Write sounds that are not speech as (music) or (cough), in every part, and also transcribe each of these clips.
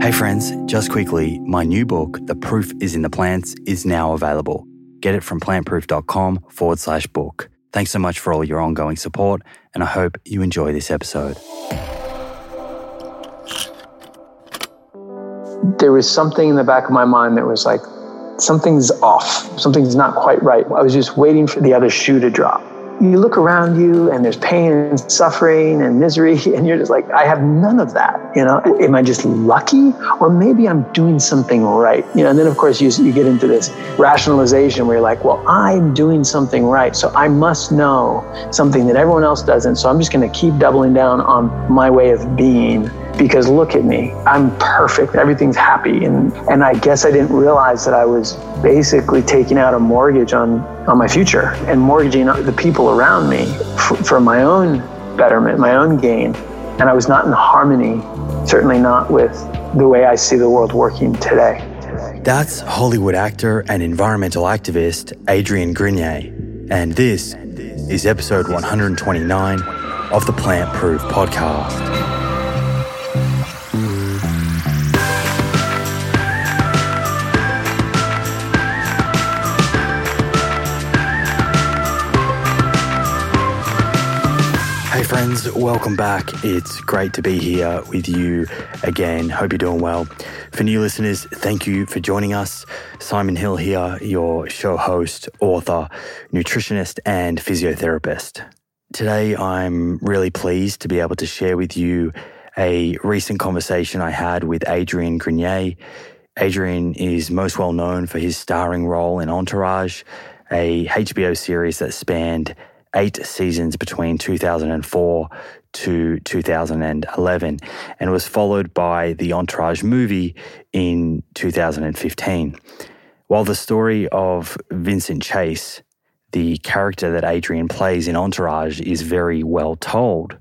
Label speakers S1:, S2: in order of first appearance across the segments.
S1: Hey friends, just quickly, my new book, The Proof is in the Plants, is now available. Get it from plantproof.com forward slash book. Thanks so much for all your ongoing support, and I hope you enjoy this episode.
S2: There was something in the back of my mind that was like, something's off, something's not quite right. I was just waiting for the other shoe to drop you look around you and there's pain and suffering and misery (laughs) and you're just like i have none of that you know? Am i just lucky? Or maybe i'm doing something right you know? And then of course you, you get into this rationalization where you're like well i'm doing something right so i must know something that everyone else doesn't so i'm just going to keep doubling down on my way of being because look at me i'm perfect everything's happy. And and i guess i didn't realize that i was basically taking out a mortgage on on my future and mortgaging the people around me for, for my own betterment my own gain. And i was not in harmony certainly not with the way i see the world working today.
S1: That's hollywood actor and environmental activist adrian grenier. And this is episode 129 of the plant proof podcast friends, welcome back. It's great to be here with you again. Hope you're doing well. For new listeners, thank you for joining us. Simon Hill here, your show host, author, nutritionist, and physiotherapist. Today, I'm really pleased to be able to share with you a recent conversation I had with Adrian Grenier. Adrian is most well known for his starring role in Entourage, a HBO series that spanned eight seasons between 2004 to 2011 and was followed by the Entourage movie in 2015. While the story of Vincent Chase, the character that Adrian plays in Entourage, is very well told,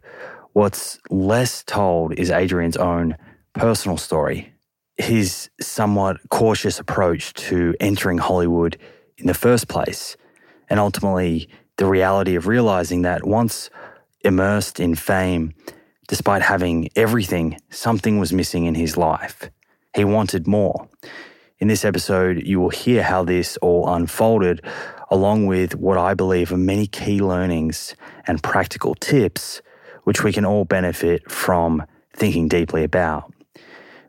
S1: what's less told is Adrian's own personal story. His somewhat cautious approach to entering Hollywood in the first place, and ultimately the reality of realizing that once immersed in fame, despite having everything, something was missing in his life. He wanted more. In this episode, you will hear how this all unfolded, along with what I believe are many key learnings and practical tips, which we can all benefit from thinking deeply about.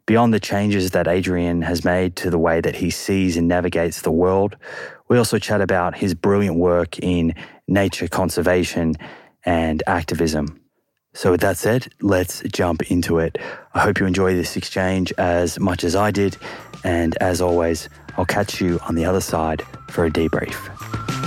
S1: Beyond the changes that Adrian has made to the way that he sees and navigates the world, we also chat about his brilliant work in nature conservation and activism. So, with that said, let's jump into it. I hope you enjoy this exchange as much as I did. And as always, I'll catch you on the other side for a debrief.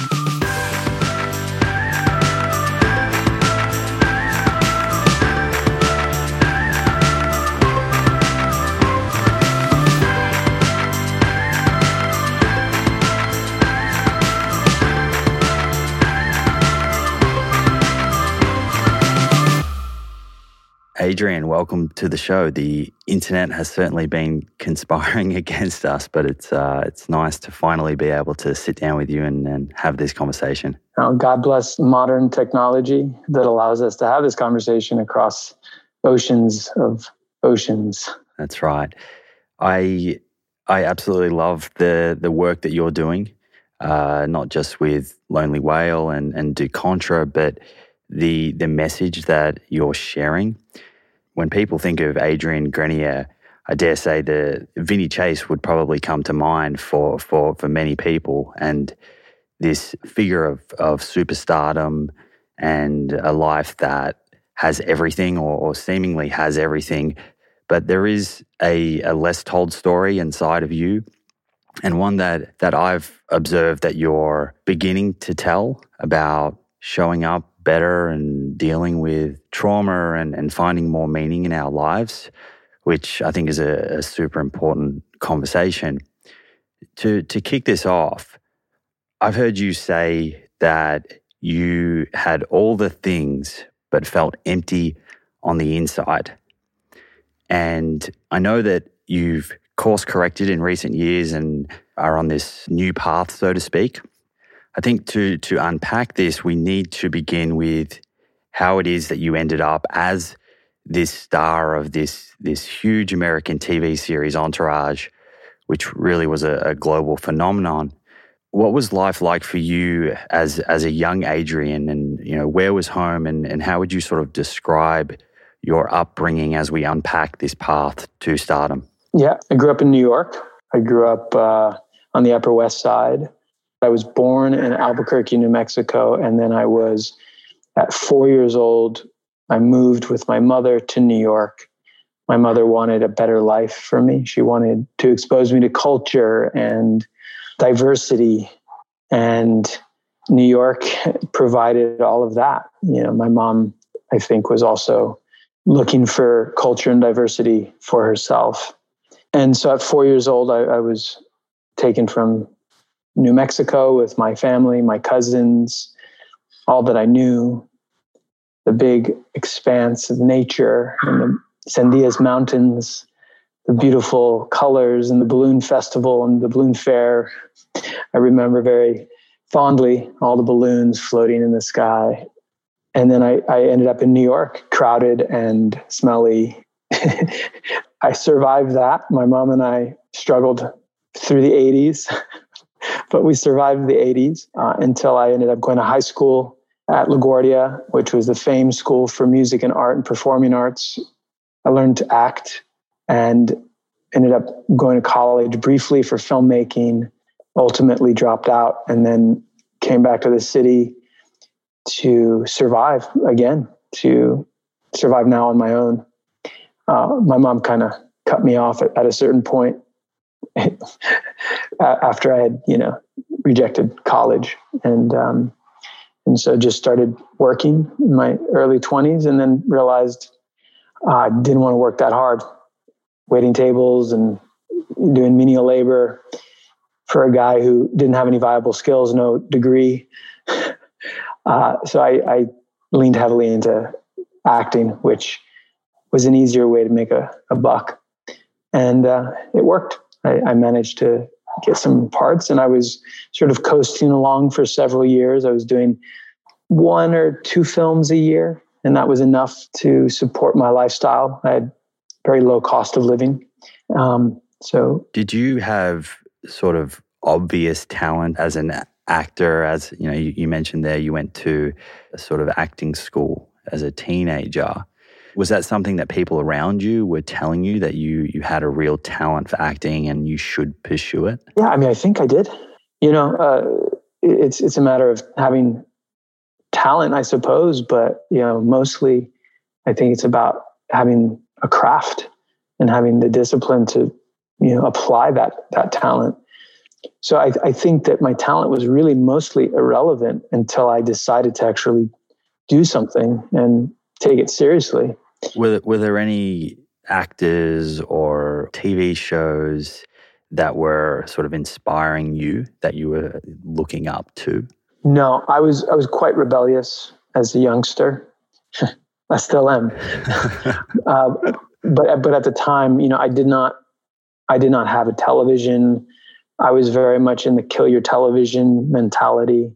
S1: Adrian, welcome to the show. The internet has certainly been (laughs) conspiring (laughs) against us, but it's uh, it's nice to finally be able to sit down with you and, and have this conversation.
S2: Oh, God bless modern technology that allows us to have this conversation across oceans of oceans.
S1: That's right. I I absolutely love the the work that you're doing, uh, not just with Lonely Whale and and Du Contra, but the the message that you're sharing when people think of Adrian Grenier, I dare say the Vinny Chase would probably come to mind for for for many people, and this figure of of superstardom and a life that has everything or, or seemingly has everything, but there is a, a less told story inside of you, and one that that I've observed that you're beginning to tell about showing up better and dealing with trauma and, and finding more meaning in our lives, which I think is a, a super important conversation. To, to kick this off, I've heard you say that you had all the things but felt empty on the inside. And I know that you've course corrected in recent years and are on this new path, so to speak. I think to to unpack this, we need to begin with how it is that you ended up as this star of this this huge American TV series Entourage, which really was a, a global phenomenon. What was life like for you as as a young Adrian, and you know where was home, and and how would you sort of describe your upbringing as we unpack this path to stardom?
S2: Yeah, I grew up in New York. I grew up uh, on the Upper West Side. I was born in Albuquerque, New Mexico, and then I was at four years old. I moved with my mother to New York. My mother wanted a better life for me. She wanted to expose me to culture and diversity. And New York provided all of that. You know, my mom, I think, was also looking for culture and diversity for herself. And so at four years old, I, I was taken from New Mexico with my family, my cousins, all that I knew, the big expanse of nature and the Sandias Mountains, the beautiful colors and the balloon festival and the balloon fair. I remember very fondly all the balloons floating in the sky. And then I, I ended up in New York, crowded and smelly. (laughs) I survived that. My mom and I struggled through the 80s, (laughs) but we survived the 80s uh, until I ended up going to high school at LaGuardia, which was the famed school for music and art and performing arts. I learned to act and ended up going to college briefly for filmmaking, ultimately dropped out, and then came back to the city to survive again, to survive now on my own. Uh, my mom kind of cut me off at, at a certain point (laughs) after I had, you know, rejected college and um, and so just started working in my early 20s and then realized I didn't want to work that hard, waiting tables and doing menial labor for a guy who didn't have any viable skills, no degree. (laughs) Uh, so I, I leaned heavily into acting, which was an easier way to make a, a buck. And uh, it worked. I, I, managed to get some parts and I was sort of coasting along for several years. I was doing one or two films a year, and that was enough to support my lifestyle. I had very low cost of living. Um, so,
S1: did you have sort of obvious talent as an actor? As you know, you, you mentioned there, you went to a sort of acting school as a teenager. Was that something that people around you were telling you that you you had a real talent for acting and you should pursue it?
S2: Yeah, I mean, I think I did. You know, uh, it's it's a matter of having talent, I suppose, but you know, mostly, I think it's about having a craft and having the discipline to you know apply that that talent. So I, I think that my talent was really mostly irrelevant until I decided to actually do something and take it seriously.
S1: Were, were there any actors or TV shows that were sort of inspiring you that you were looking up to?
S2: No, I was I was quite rebellious as a youngster. (laughs) I still am. (laughs) uh, but but at the time, you know, I did not I did not have a television. I was very much in the kill your television mentality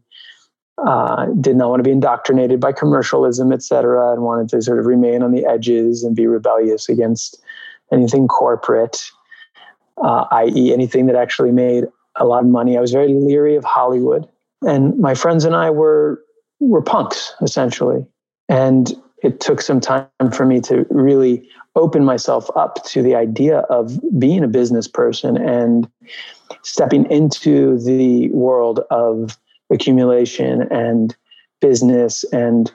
S2: uh, did not want to be indoctrinated by commercialism, et cetera, and wanted to sort of remain on the edges and be rebellious against anything corporate, uh, i.e., anything that actually made a lot of money. I was very leery of Hollywood, and my friends and I were were punks essentially, and it took some time for me to really open myself up to the idea of being a business person and stepping into the world of accumulation and business and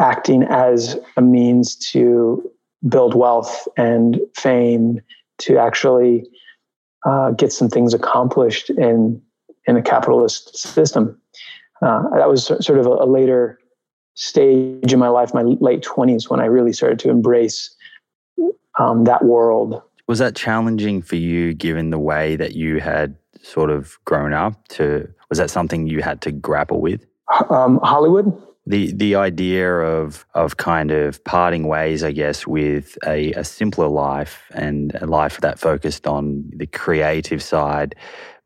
S2: acting as a means to build wealth and fame to actually uh, get some things accomplished in in a capitalist system. Uh, that was sort of a, a, later stage in my life, my late twenties, when I really started to embrace um, that world.
S1: Was that challenging for you, given the way that you had sort of grown up to was that something you had to grapple with?
S2: Um, Hollywood.
S1: The the idea of of kind of parting ways, I guess, with a, a simpler life and a life that focused on the creative side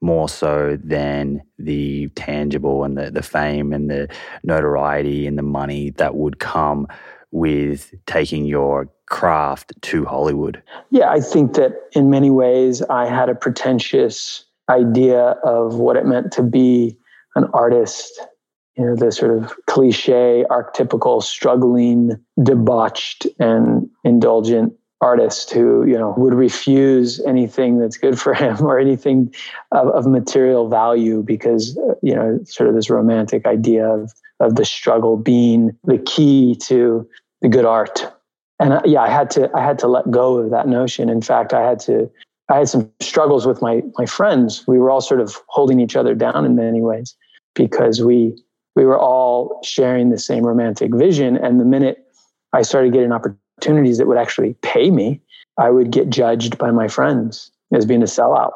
S1: more so than the tangible and the, the fame and the notoriety and the money that would come with taking your craft to Hollywood?
S2: Yeah, I think that in many ways I had a pretentious idea of what it meant to be an artist. You know, the sort of cliche, archetypical, struggling, debauched, and indulgent artist who you know would refuse anything that's good for (laughs) him or anything of, of material value because uh, you know sort of this romantic idea of of the struggle being the key to the good art and uh, yeah i had to i had to let go of that notion in fact i had to i had some struggles with my my friends we were all sort of holding each other down in many ways because we we were all sharing the same romantic vision and the minute i started getting opportunities that would actually pay me, I would get judged by my friends as being a sellout.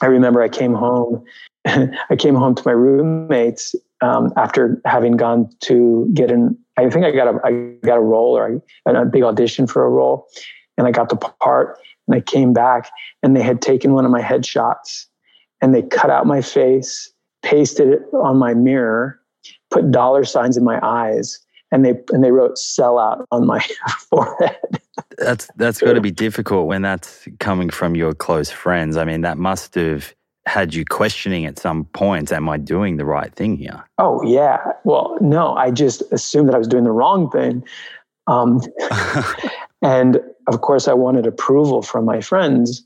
S2: I remember I came home. (laughs) I came home to my roommates um, after having gone to get an. I think I got a I got a role or a, a big audition for a role, and I got the part. And I came back, and they had taken one of my headshots, and they cut out my face, pasted it on my mirror, put dollar signs in my eyes, and they and they wrote "sell out" on my (laughs) forehead.
S1: that's that's got to be difficult when that's coming from your close friends. I mean, that must have had you questioning at some point, am I doing the right thing here?
S2: Oh yeah. Well, no, I just assumed that I was doing the wrong thing. Um, (laughs) and of course, I wanted approval from my friends,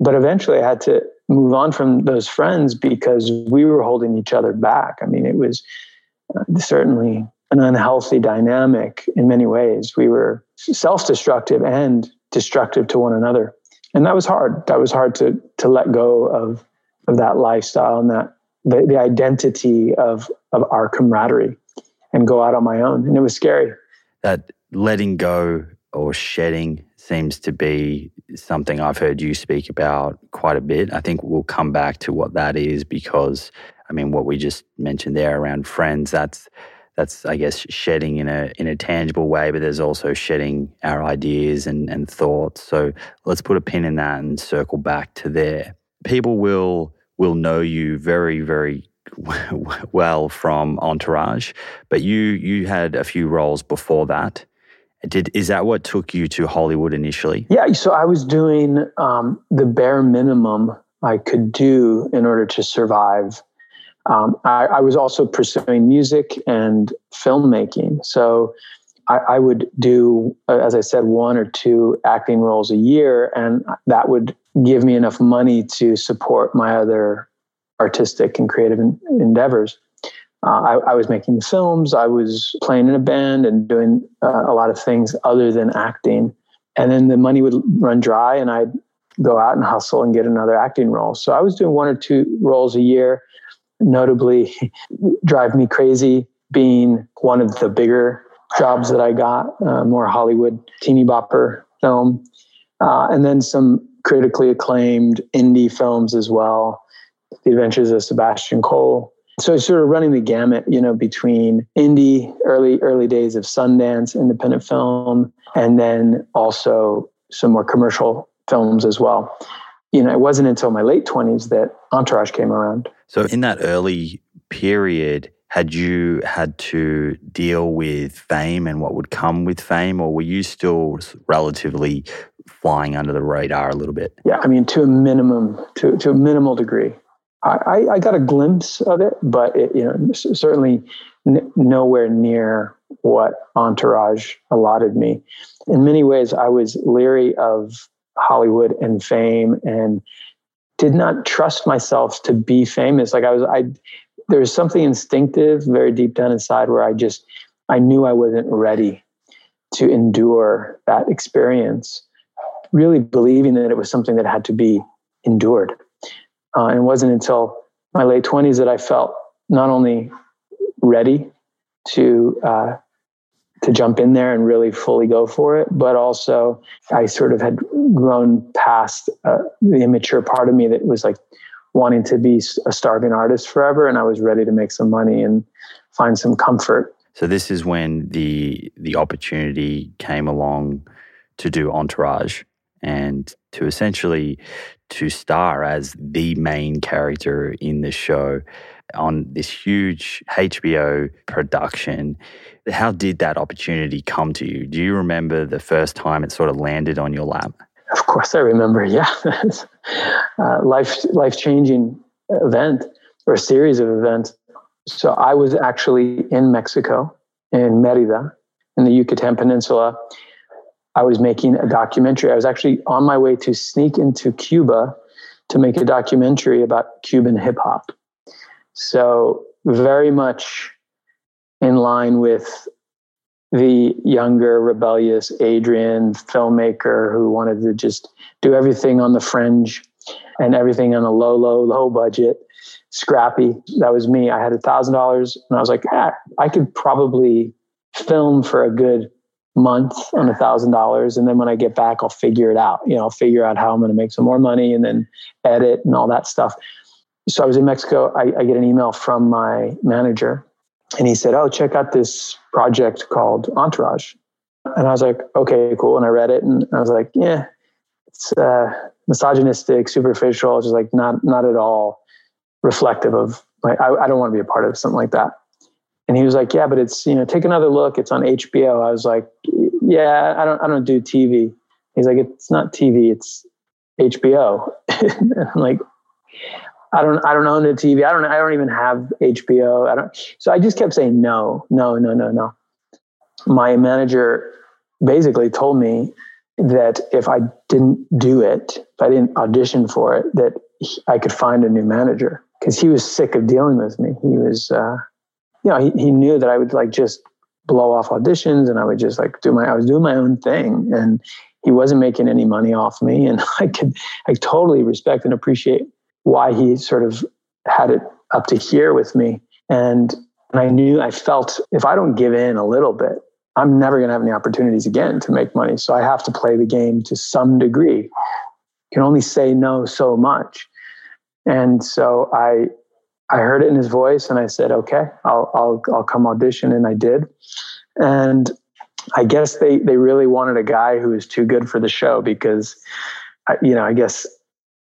S2: but eventually I had to move on from those friends because we were holding each other back. I mean, it was uh, certainly an unhealthy dynamic in many ways. We were self destructive and destructive to one another. And that was hard. That was hard to, to let go of, of that lifestyle and that the, the identity of, of our camaraderie and go out on my own. And it was scary.
S1: That letting go or shedding seems to be something I've heard you speak about quite a bit. I think we'll come back to what that is because, I mean, what we just mentioned there around friends, that's that's I guess shedding in a in a tangible way, but there's also shedding our ideas and, and thoughts. So let's put a pin in that and circle back to there. People will will know you very very (laughs) well from Entourage, but you you had a few roles before that. Did is that what took you to Hollywood initially?
S2: Yeah, so I was doing um, the bare minimum I could do in order to survive um, I, I, was also pursuing music and filmmaking. So I, I, would do, uh, as I said, one or two acting roles a year, and that would give me enough money to support my other artistic and creative endeavors. Uh, I, I, was making films, I was playing in a band and doing uh, a lot of things other than acting. And then the money would run dry, and I'd go out and hustle and get another acting role. So I was doing one or two roles a year notably (laughs) drive me crazy being one of the bigger jobs that I got, uh, more Hollywood teeny bopper film, uh, and then some critically acclaimed indie films as well. The Adventures of Sebastian Cole. So sort of running the gamut, you know, between indie, early early days of Sundance, independent film, and then also some more commercial films as well you know, it wasn't until my late 20s that Entourage came around.
S1: So, in that early period, had you had to deal with fame and what would come with fame, or were you still relatively flying under the radar a little bit?
S2: Yeah, I mean, to a minimum, to, to a minimal degree. I, I, got a glimpse of it, but it, you know, certainly n- nowhere near what Entourage allotted me. In many ways, I was leery of Hollywood and fame and did not trust myself to be famous. Like I was, I, there was something instinctive very deep down inside where I just, I knew I wasn't ready to endure that experience, really believing that it was something that had to be endured. Uh, and it wasn't until my late 20s that I felt not only ready to uh, to jump in there and really fully go for it. But also, I sort of had grown past uh, the immature part of me that was like wanting to be a starving artist forever, and I was ready to make some money and find some comfort.
S1: So this is when the the opportunity came along to do Entourage and to essentially to star as the main character in the show on this huge HBO production. How did that opportunity come to you? Do you remember the first time it sort of landed on your lap?
S2: Of course, I remember. (laughs) Yeah, uh, life life changing event or series of events. So I was actually in Mexico, in Merida, in the Yucatan Peninsula. I was making a documentary. I was actually on my way to sneak into Cuba to make a documentary about Cuban hip hop. So, very much in line with the younger, rebellious Adrian filmmaker who wanted to just do everything on the fringe and everything on a low, low, low budget, scrappy. That was me. I had a thousand dollars and I was like, ah, I could probably film for a good month on a thousand dollars. And then when I get back, I'll figure it out. You know, I'll figure out how I'm going to make some more money and then edit and all that stuff. So I was in Mexico. I, I get an email from my manager and he said, Oh, check out this project called Entourage. And I was like, Okay, cool. And I read it and I was like, Yeah, it's uh, misogynistic, superficial, just like not, not at all reflective of like, I, I don't want to be a part of something like that. And he was like, "Yeah, but it's you know, take another look. It's on HBO." I was like, "Yeah, I don't, I don't do TV." He's like, "It's not TV. It's HBO." (laughs) I'm like, "I don't, I don't own a TV. I don't, I don't even have HBO. I don't." So I just kept saying no, no, no, no, no. My manager basically told me that if I didn't do it, if I didn't audition for it, that I could find a new manager because he was sick of dealing with me. He was. Uh, you know, he, he knew that I would like just blow off auditions and I would just like do my, I was doing my own thing and he wasn't making any money off me. And (laughs) I could, I totally respect and appreciate why he sort of had it up to here with me. And, and I knew, I felt if I don't give in a little bit, I'm never going to have any opportunities again to make money. So I have to play the game to some degree. You can only say no so much. And so I I heard it in his voice and I said, okay, I'll, I'll, I'll come audition. And I did. And I guess they, they really wanted a guy who was too good for the show because, you know, I guess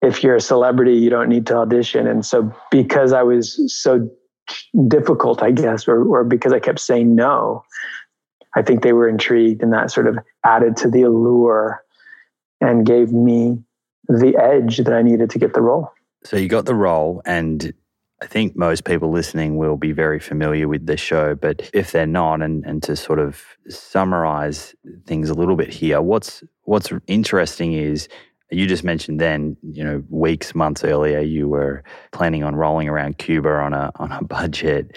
S2: if you're a celebrity, you don't need to audition. And so because I was so difficult, I guess, or, or because I kept saying no, I think they were intrigued and that sort of added to the allure and gave me the edge that I needed to get the role.
S1: So you got the role and I think most people listening will be very familiar with the show, but if they're not, and, and to sort of summarize things a little bit here, what's what's interesting is you just mentioned then, you know, weeks, months earlier, you were planning on rolling around Cuba on a on a (laughs) budget,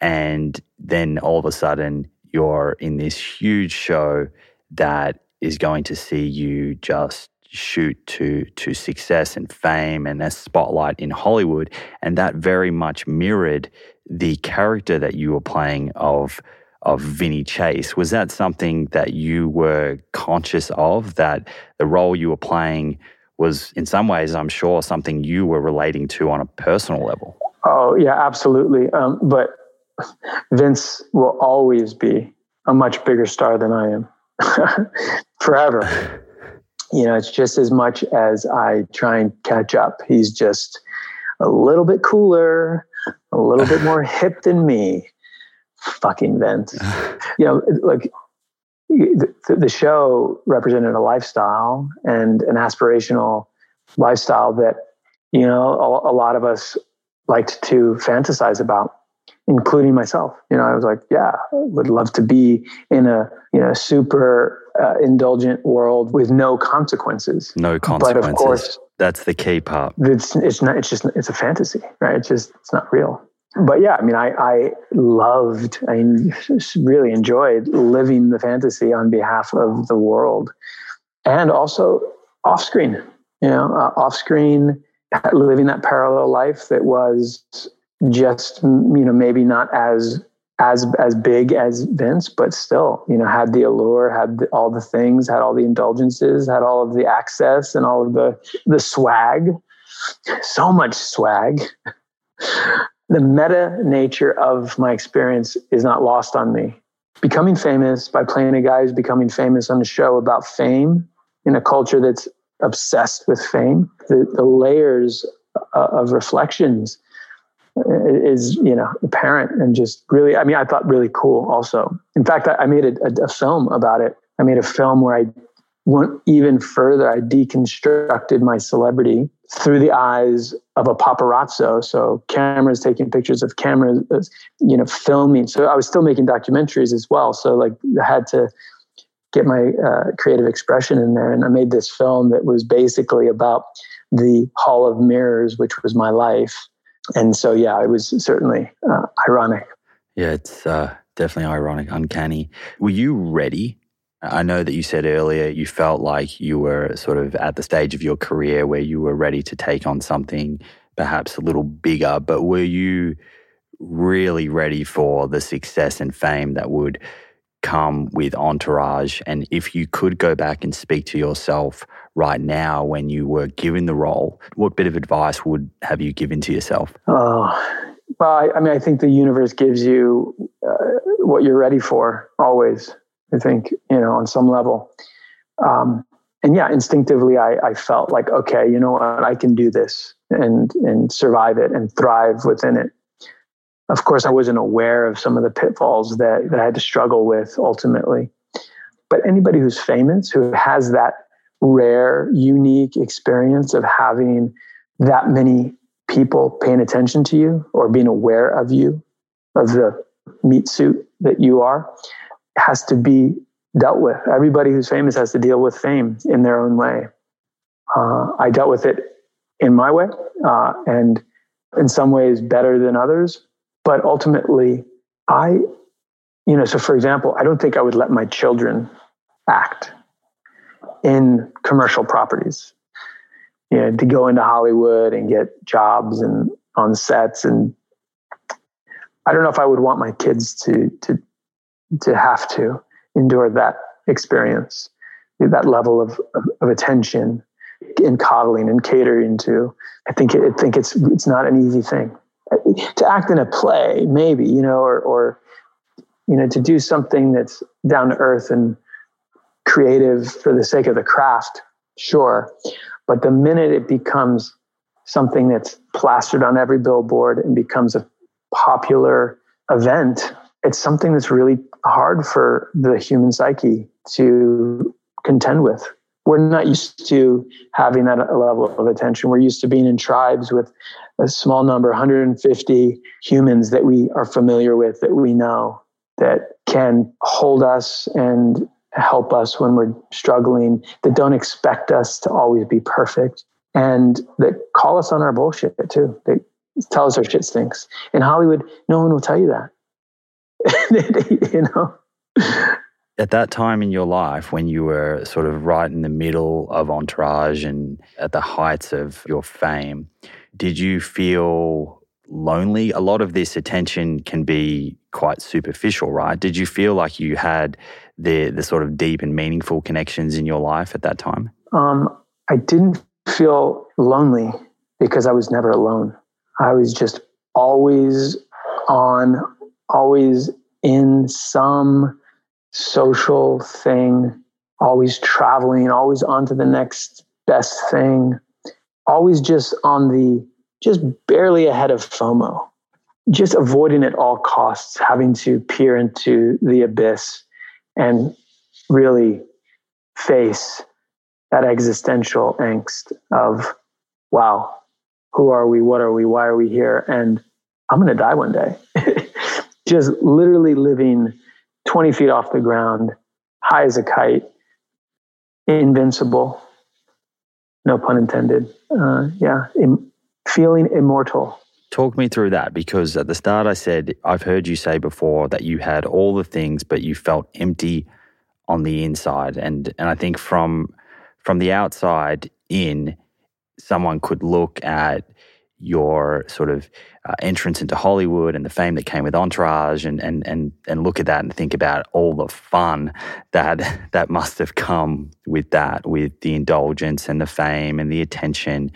S1: and then all of a sudden you're in this huge show that is going to see you just shoot to to success and fame and a spotlight in Hollywood, and that very much mirrored the character that you were playing of of Vinny Chase. Was that something that you were conscious of? That the role you were playing was, in some ways, I'm sure, something you were relating to on a personal level.
S2: Oh yeah, absolutely. Um, but Vince will always be a much bigger star than I am, (laughs) forever (laughs) you know, it's just as much as I try and catch up. He's just a little bit cooler, a little bit more (laughs) hip than me. Fucking Vince. (laughs) you know, like the, the show represented a lifestyle and an aspirational lifestyle that, you know, a, a lot of us liked to fantasize about including myself. You know, I was like, yeah, would love to be in a you know super uh, indulgent world with no consequences.
S1: No consequences. But of course, that's the key part.
S2: It's it's not. It's just it's a fantasy, right? It's just it's not real. But yeah, I mean, I I loved. I really enjoyed living the fantasy on behalf of the world, and also off screen. You know, uh, off screen, living that parallel life that was just you know maybe not as as as big as Vince, but still, you know, had the allure, had the, all the things, had all the indulgences, had all of the access and all of the the swag. So much swag. (laughs) the meta nature of my experience is not lost on me. Becoming famous by playing a guy who's becoming famous on a show about fame in a culture that's obsessed with fame. The, the layers uh, of reflections is you know apparent and just really i mean i thought really cool also. In fact i, I made a, a, a, film about it. I made a film where i went even further. I deconstructed my celebrity through the eyes of a paparazzo. So cameras taking pictures of cameras you know filming. So i was still making documentaries as well. So like i had to get my uh, creative expression in there. And i made this film that was basically about the hall of mirrors which was my life and so yeah, it was certainly uh, ironic.
S1: Yeah, it's uh, definitely ironic, uncanny. Were you ready? I know that you said earlier you felt like you were sort of at the stage of your career where you were ready to take on something perhaps a little bigger, but were you really ready for the success and fame that would come with Entourage? And if you could go back and speak to yourself right now when you were given the role, what bit of advice would have you given to yourself?
S2: Oh, well, I, I mean, I think the universe gives you uh, what you're ready for always. I think, you know, on some level. Um, and yeah, instinctively, I, I felt like, okay, you know what, I can do this and and survive it and thrive within it. Of course, I wasn't aware of some of the pitfalls that, that I had to struggle with ultimately. But anybody who's famous, who has that rare, unique experience of having that many people paying attention to you or being aware of you, of the meat suit that you are, has to be dealt with. Everybody who's famous has to deal with fame in their own way. Uh, I dealt with it in my way, uh, and in some ways better than others. But ultimately, I, you know, so for example, I don't think I would let my children act in commercial properties. You know, to go into Hollywood and get jobs and on sets and I don't know if I would want my kids to to to have to endure that experience, that level of, of, of attention and coddling and catering to. I think I think it's it's not an easy thing to act in a play, maybe you know, or or you know, to do something that's down to earth and creative for the sake of the craft, sure. But the minute it becomes something that's plastered on every billboard and becomes a popular event, it's something that's really hard for the human psyche to contend with. We're not used to having that level of attention. We're used to being in tribes with a small number, 150 humans that we are familiar with, that we know, that can hold us and help us when we're struggling, that don't expect us to always be perfect, and that call us on our bullshit too. They tell us our shit stinks. In Hollywood, no one will tell you that. (laughs) you know?
S1: At that time in your life, when you were sort of right in the middle of Entourage and at the heights of your fame, did you feel lonely? A lot of this attention can be quite superficial, right? Did you feel like you had the the sort of deep and meaningful connections in your life at that time?
S2: Um, I didn't feel lonely because I was never alone. I was just always on, always in some social thing, always traveling, always on to the next best thing, always just on the just barely ahead of FOMO, just avoiding at all costs having to peer into the abyss and really face that existential angst of, wow, who are we? What are we? Why are we here? And I'm going to die one day. (laughs) Just literally living 20 feet off the ground, high as a kite, invincible, no pun intended. Uh, yeah, Im- feeling immortal.
S1: Talk me through that because at the start I said, I've heard you say before that you had all the things, but you felt empty on the inside. And, and I think from, from the outside in, someone could look at your sort of uh, entrance into Hollywood and the fame that came with Entourage and, and, and, and look at that and think about all the fun that, (laughs) that must have come with that, with the indulgence and the fame and the attention.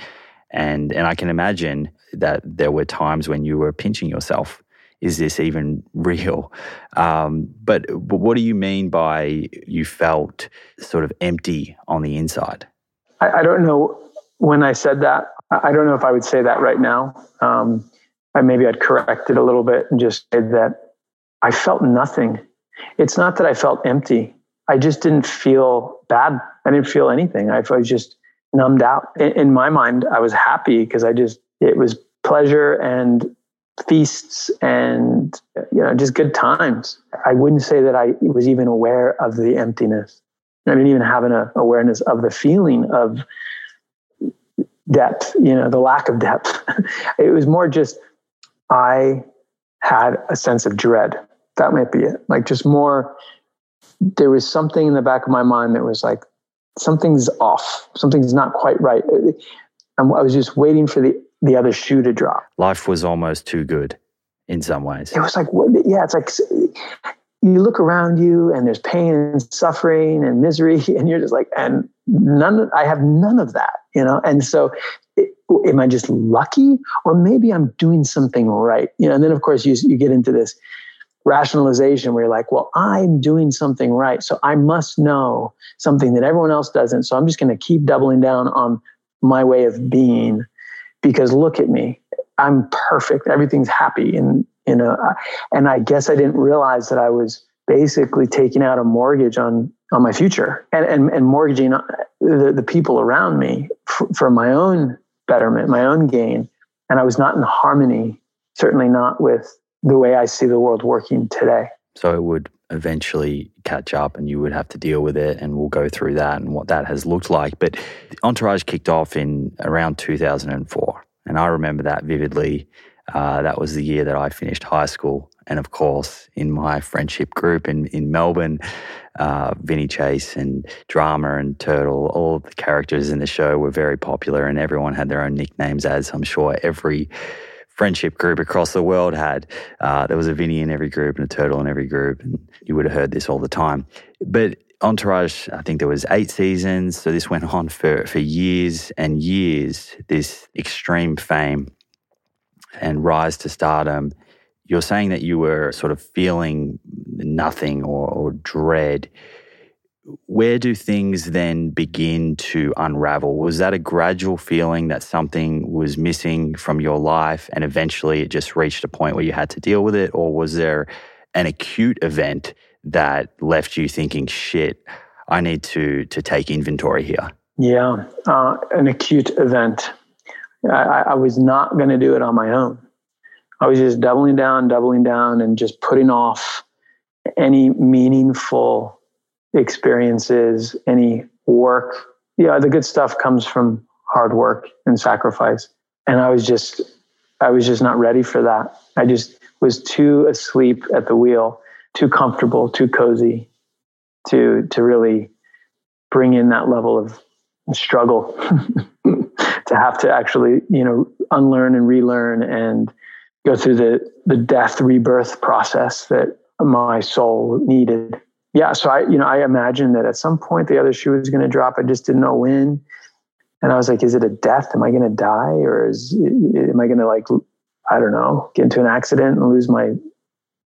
S1: And, and I can imagine that there were times when you were pinching yourself. Is this even (laughs) real? Um, but, but what do you mean by you felt sort of empty on the inside?
S2: I, I, don't know when I said that. I don't know if I would say that right now. Um, I, maybe I'd correct it a little bit and just say that I felt nothing. It's not that I felt empty. I just didn't feel bad. I didn't feel anything. I was just numbed out. In, my mind, I was happy because I just, it was pleasure and feasts and you know just good times. I wouldn't say that i was even aware of the emptiness. I didn't even have an uh, awareness of the feeling of depth you know the lack of depth. (laughs) It was more just i had a sense of dread. That might be it. Like just more there was something in the back of my mind that was like something's off something's not quite right and i was just waiting for the the other shoe to drop.
S1: Life was almost too good in some ways.
S2: It was like, yeah, it's like you look around you and there's pain and suffering and misery, (laughs) and you're just like, and none, I have none of that, you know? And so, it, am I just lucky or maybe I'm doing something right? You know, and then of course you, you get into this rationalization where you're like, well, I'm doing something right. So I must know something that everyone else doesn't. So I'm just going to keep doubling down on my way of being because look at me i'm perfect everything's happy and you know and i guess i didn't realize that i was basically taking out a mortgage on on my future and and, and mortgaging uh, the, the people around me for, for my own betterment my own gain and i was not in harmony certainly not with the way i see the world working today.
S1: So it would eventually catch up and you would have to deal with it and we'll go through that and what that has looked like. But entourage kicked off in around 2004 and i remember that vividly. Uh, that was the year that i finished high school. And of course in my friendship group in, in melbourne uh, chase and drama and turtle all of the characters in the show were very popular and everyone had their own nicknames as i'm sure every friendship group across the world had. Uh, there was a Vinny in every group and a turtle in every group, and you would have heard this all the time. But Entourage, I think there was eight seasons, so this went on for for years and years. This extreme fame and rise to stardom. You're saying that you were sort of feeling nothing or, or dread where do things then begin to unravel? Was that a gradual feeling that something was missing from your life and eventually it just reached a point where you had to deal with it? Or was there an acute event that left you thinking, shit, I need to, to take inventory here?
S2: Yeah, uh, an acute event. I, I was not going to do it on my own. I was just doubling down, doubling down, and just putting off any meaningful experiences, any work. Yeah, the good stuff comes from hard work and sacrifice. And I was just, I was just not ready for that. I just was too asleep at the wheel, too comfortable, too cozy to, to really bring in that level of struggle (laughs) to have to actually, you know, unlearn and relearn and go through the, the death rebirth process that my soul needed yeah, so I, you know, I imagined that at some point the other shoe was going to drop. I just didn't know when. And I was like, is it a death? Am I going to die? Or is, am I going to like, I don't know, get into an accident and lose my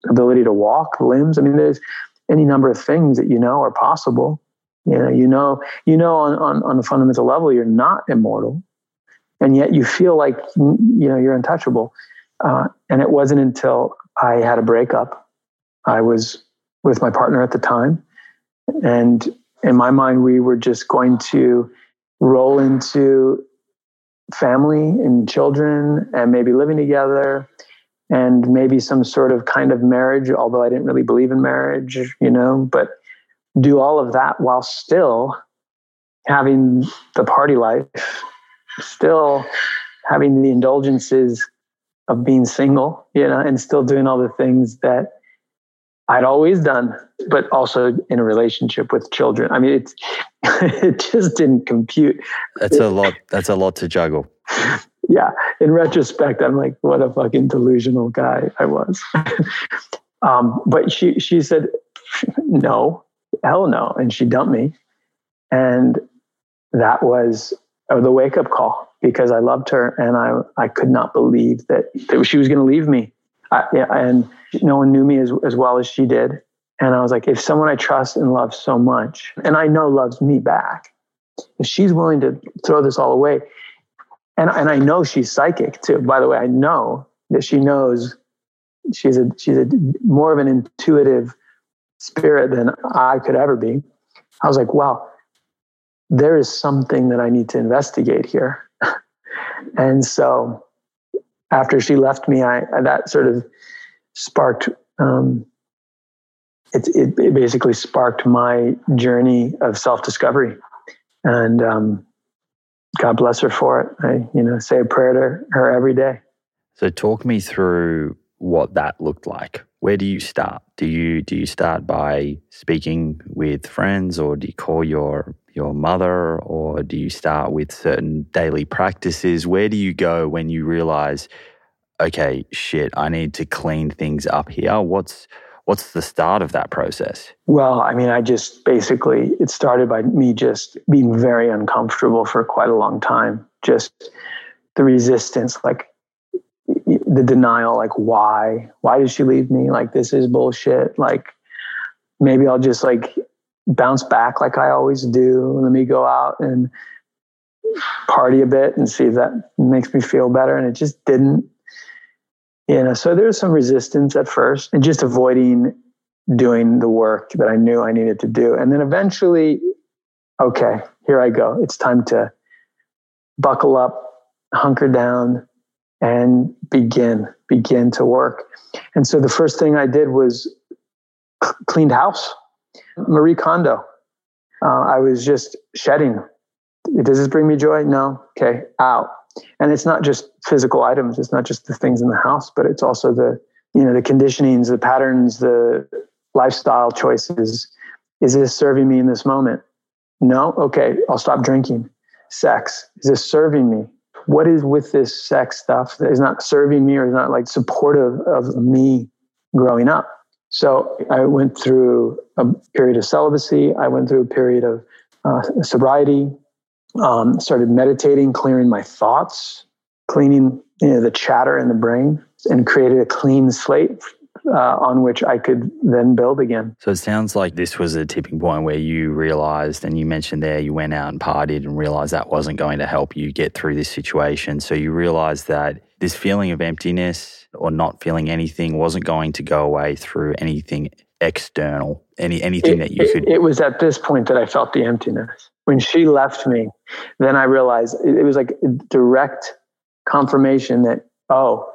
S2: ability to walk, limbs? I mean, there's any number of things that you know are possible. You know, you know, you know, on, on, on a fundamental level, you're not immortal. And yet you feel like, you know, you're untouchable. Uh, and it wasn't until I had a breakup, I was with my partner at the time. And in my mind, we were just going to roll into family and children and maybe living together and maybe some sort of kind of marriage, although I didn't really believe in marriage, you know, but do all of that while still having the party life, still having the indulgences of being single, you know, and still doing all the things that I'd always done, but also in a relationship with children. I mean, it's (laughs) it just didn't compute.
S1: That's a lot. That's a lot to juggle.
S2: yeah. In retrospect, I'm like, what a fucking delusional guy I was. (laughs) um, but she she said, no, hell no, and she dumped me, and that was the wake up call because I loved her and I I could not believe that, that she was going to leave me. I, yeah, and no one knew me as, as well as she did. And I was like, if someone I trust and love so much, and I know loves me back, if she's willing to throw this all away, and, and I know she's psychic too. By the way, I know that she knows she's a she's a more of an intuitive spirit than I could ever be. I was like, wow, there is something that I need to investigate here. (laughs) and so after she left me, I that sort of sparked um, it, it, it, basically sparked my journey of self discovery. And um, God bless her for it. I, you know, say a prayer to her every day.
S1: So talk me through what that looked like. Where do you start? Do you do you start by speaking with friends or do you call your your mother or do you start with certain daily practices? Where do you go when you realize okay, shit, I need to clean things up here? What's what's the start of that process?
S2: Well, I mean, I just basically, it started by me just being very uncomfortable for quite a long time. Just the resistance, like the denial, like, why? Why did she leave me? Like, this is bullshit. Like, maybe I'll just like bounce back like I always do. Let me go out and party a bit and see if that makes me feel better. And it just didn't you know so there was some resistance at first and just avoiding doing the work that i knew i needed to do and then eventually okay here i go it's time to buckle up hunker down and begin begin to work and so the first thing i did was cleaned house marie kondo. Uh, i was just shedding. Does this bring me joy? No. Okay out. And it's not just physical items. It's not just the things in the house but it's also the you know the conditionings the patterns the lifestyle choices. Is this serving me in this moment? No. Okay i'll stop drinking. Sex. Is this serving me? What is with this sex stuff that is not serving me or is not like supportive of me growing up so i went through a period of celibacy i went through a period of uh, sobriety um, started meditating, clearing my thoughts, cleaning you know, the chatter in the brain, and created a clean slate uh, on which I could then build again.
S1: So it sounds like this was a tipping point where you realized, and you mentioned there, you went out and partied and realized that wasn't going to help you get through this situation. So you realized that this feeling of emptiness or not feeling anything wasn't going to go away through anything external, any anything
S2: it,
S1: that you could.
S2: It, it was at this point that I felt the emptiness. When she left me, then I realized it, it was like direct confirmation that oh,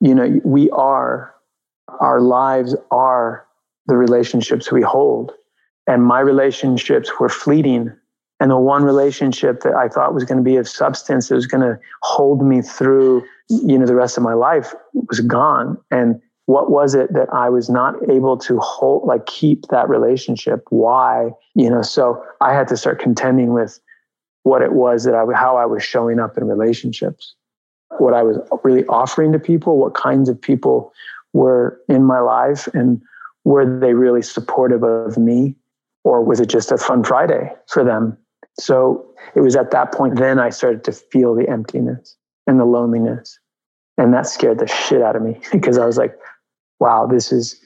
S2: you know, we are our lives are the relationships we hold, and my relationships were fleeting. And the one relationship that I thought was going to be of substance, that was going to hold me through, you know, the rest of my life, was gone. And what was it that I was not able to hold, like keep that relationship? Why? You know, so I had to start contending with what it was that I, how I was showing up in relationships, what I was really offering to people, what kinds of people were in my life, and were they really supportive of me, or was it just a fun Friday for them? So it was at that point then I started to feel the emptiness and the loneliness. And that scared the shit out of me (laughs) because I was like, wow, this is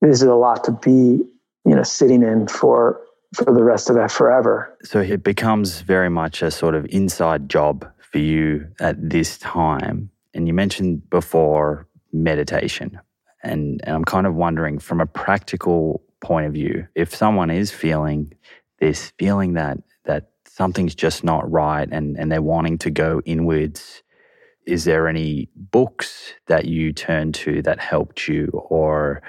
S2: this is a lot to be, you know, sitting in for for the rest of that forever.
S1: So it becomes very much a sort of inside job for you at this time. And you mentioned before meditation. And, and I'm kind of wondering from a practical point of view, if someone is feeling this feeling that that something's just not right and, and they're wanting to go inwards is there any books that you turned to that helped you or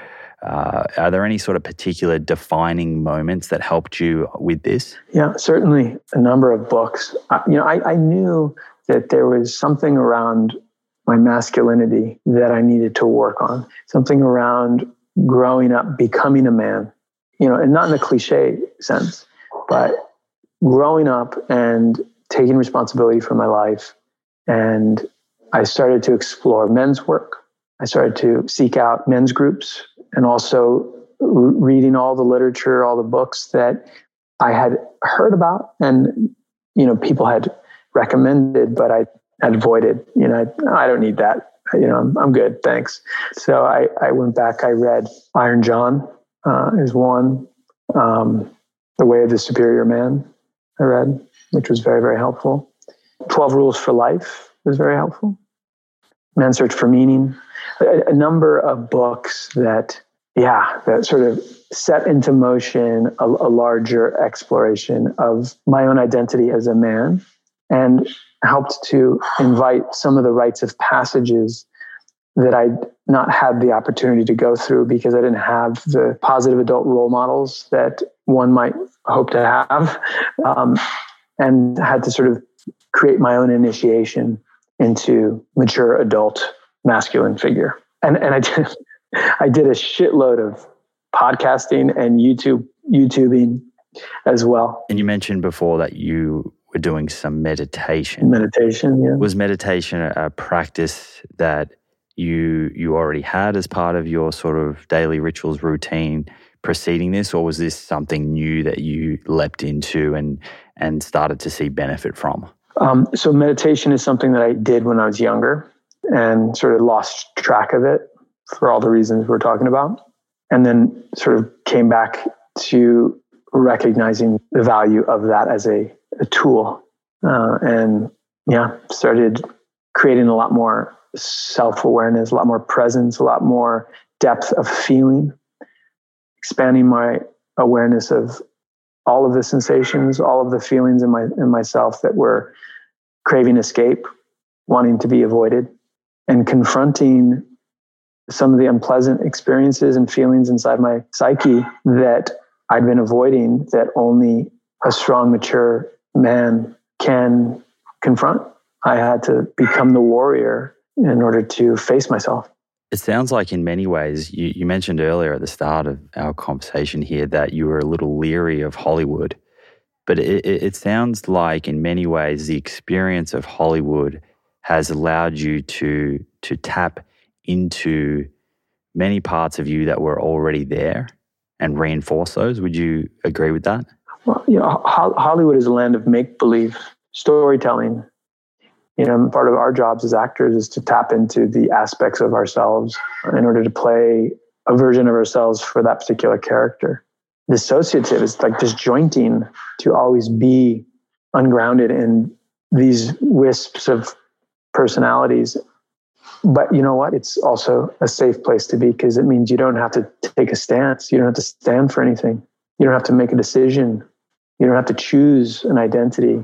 S1: uh, are there any sort of particular defining moments that helped you with this?
S2: Yeah, certainly a number of books. You know, I, I knew that there was something around my masculinity that I needed to work on, something around growing up, becoming a man, you know, and not in a cliche sense, but growing up and taking responsibility for my life and I started to explore men's work. I started to seek out men's groups and also reading all the literature, all the books that I had heard about and, you know, people had recommended, but I had avoided, you know, I, I don't need that. You know, I'm, I'm good. Thanks. So I, I went back, I read Iron John uh, is one, um, The Way of the Superior Man. I read which was very, very helpful. 12 Rules for Life was very helpful. Man's Search for Meaning. A, a number of books that, yeah, that sort of set into motion a, a larger exploration of my own identity as a man and helped to invite some of the rites of passages that I'd not had the opportunity to go through because I didn't have the positive adult role models that one might hope to have, um, and had to sort of create my own initiation into mature adult masculine figure. And and I did (laughs) I did a shitload of podcasting and YouTube YouTubing as well.
S1: And you mentioned before that you were doing some meditation.
S2: Meditation, yeah.
S1: Was meditation a, a practice that you you already had as part of your sort of daily rituals routine preceding this, or was this something new that you leapt into and and started to see benefit from?
S2: Um, so meditation is something that I did when I was younger and sort of lost track of it for all the reasons we're talking about, and then sort of came back to recognizing the value of that as a, a tool, uh, and yeah, started creating a lot more self awareness, a lot more presence, a lot more depth of feeling, expanding my awareness of all of the sensations, all of the feelings in my in myself that were craving escape, wanting to be avoided, and confronting some of the unpleasant experiences and feelings inside my psyche that I'd been avoiding that only a strong, mature man can confront. I had to become the warrior in order to face myself.
S1: It sounds like, in many ways, you, you, mentioned earlier at the start of our conversation here that you were a little leery of Hollywood. But it, it sounds like, in many ways, the experience of Hollywood has allowed you to, to tap into many parts of you that were already there and reinforce those. Would you agree with that?
S2: Well, you know, Hollywood is a land of make believe storytelling you know, part of our jobs as actors is to tap into the aspects of ourselves in order to play a version of ourselves for that particular character. Dissociative is like disjointing to always be ungrounded in these wisps of personalities. But you know what? It's also a safe place to be because it means you don't have to take a stance. You don't have to stand for anything. You don't have to make a decision. You don't have to choose an identity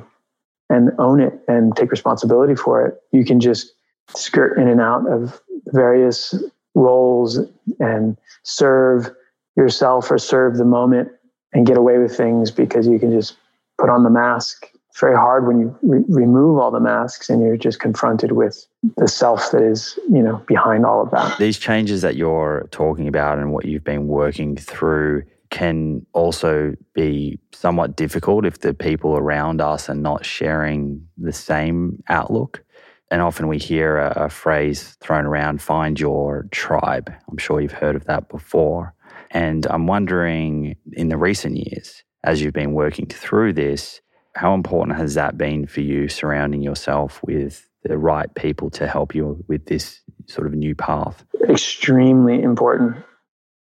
S2: and own it and take responsibility for it. You can just skirt in and out of various roles and serve yourself or serve the moment and get away with things because you can just put on the mask. It's very hard when you re- remove all the masks and you're just confronted with the self that is, you know, behind all of that.
S1: These changes that you're talking about and what you've been working through can also be somewhat difficult if the people around us are not sharing the same outlook. And often we hear a, a, phrase thrown around find your tribe. I'm sure you've heard of that before. And I'm wondering in the recent years, as you've been working through this, how important has that been for you surrounding yourself with the right people to help you with this sort of new path?
S2: Extremely important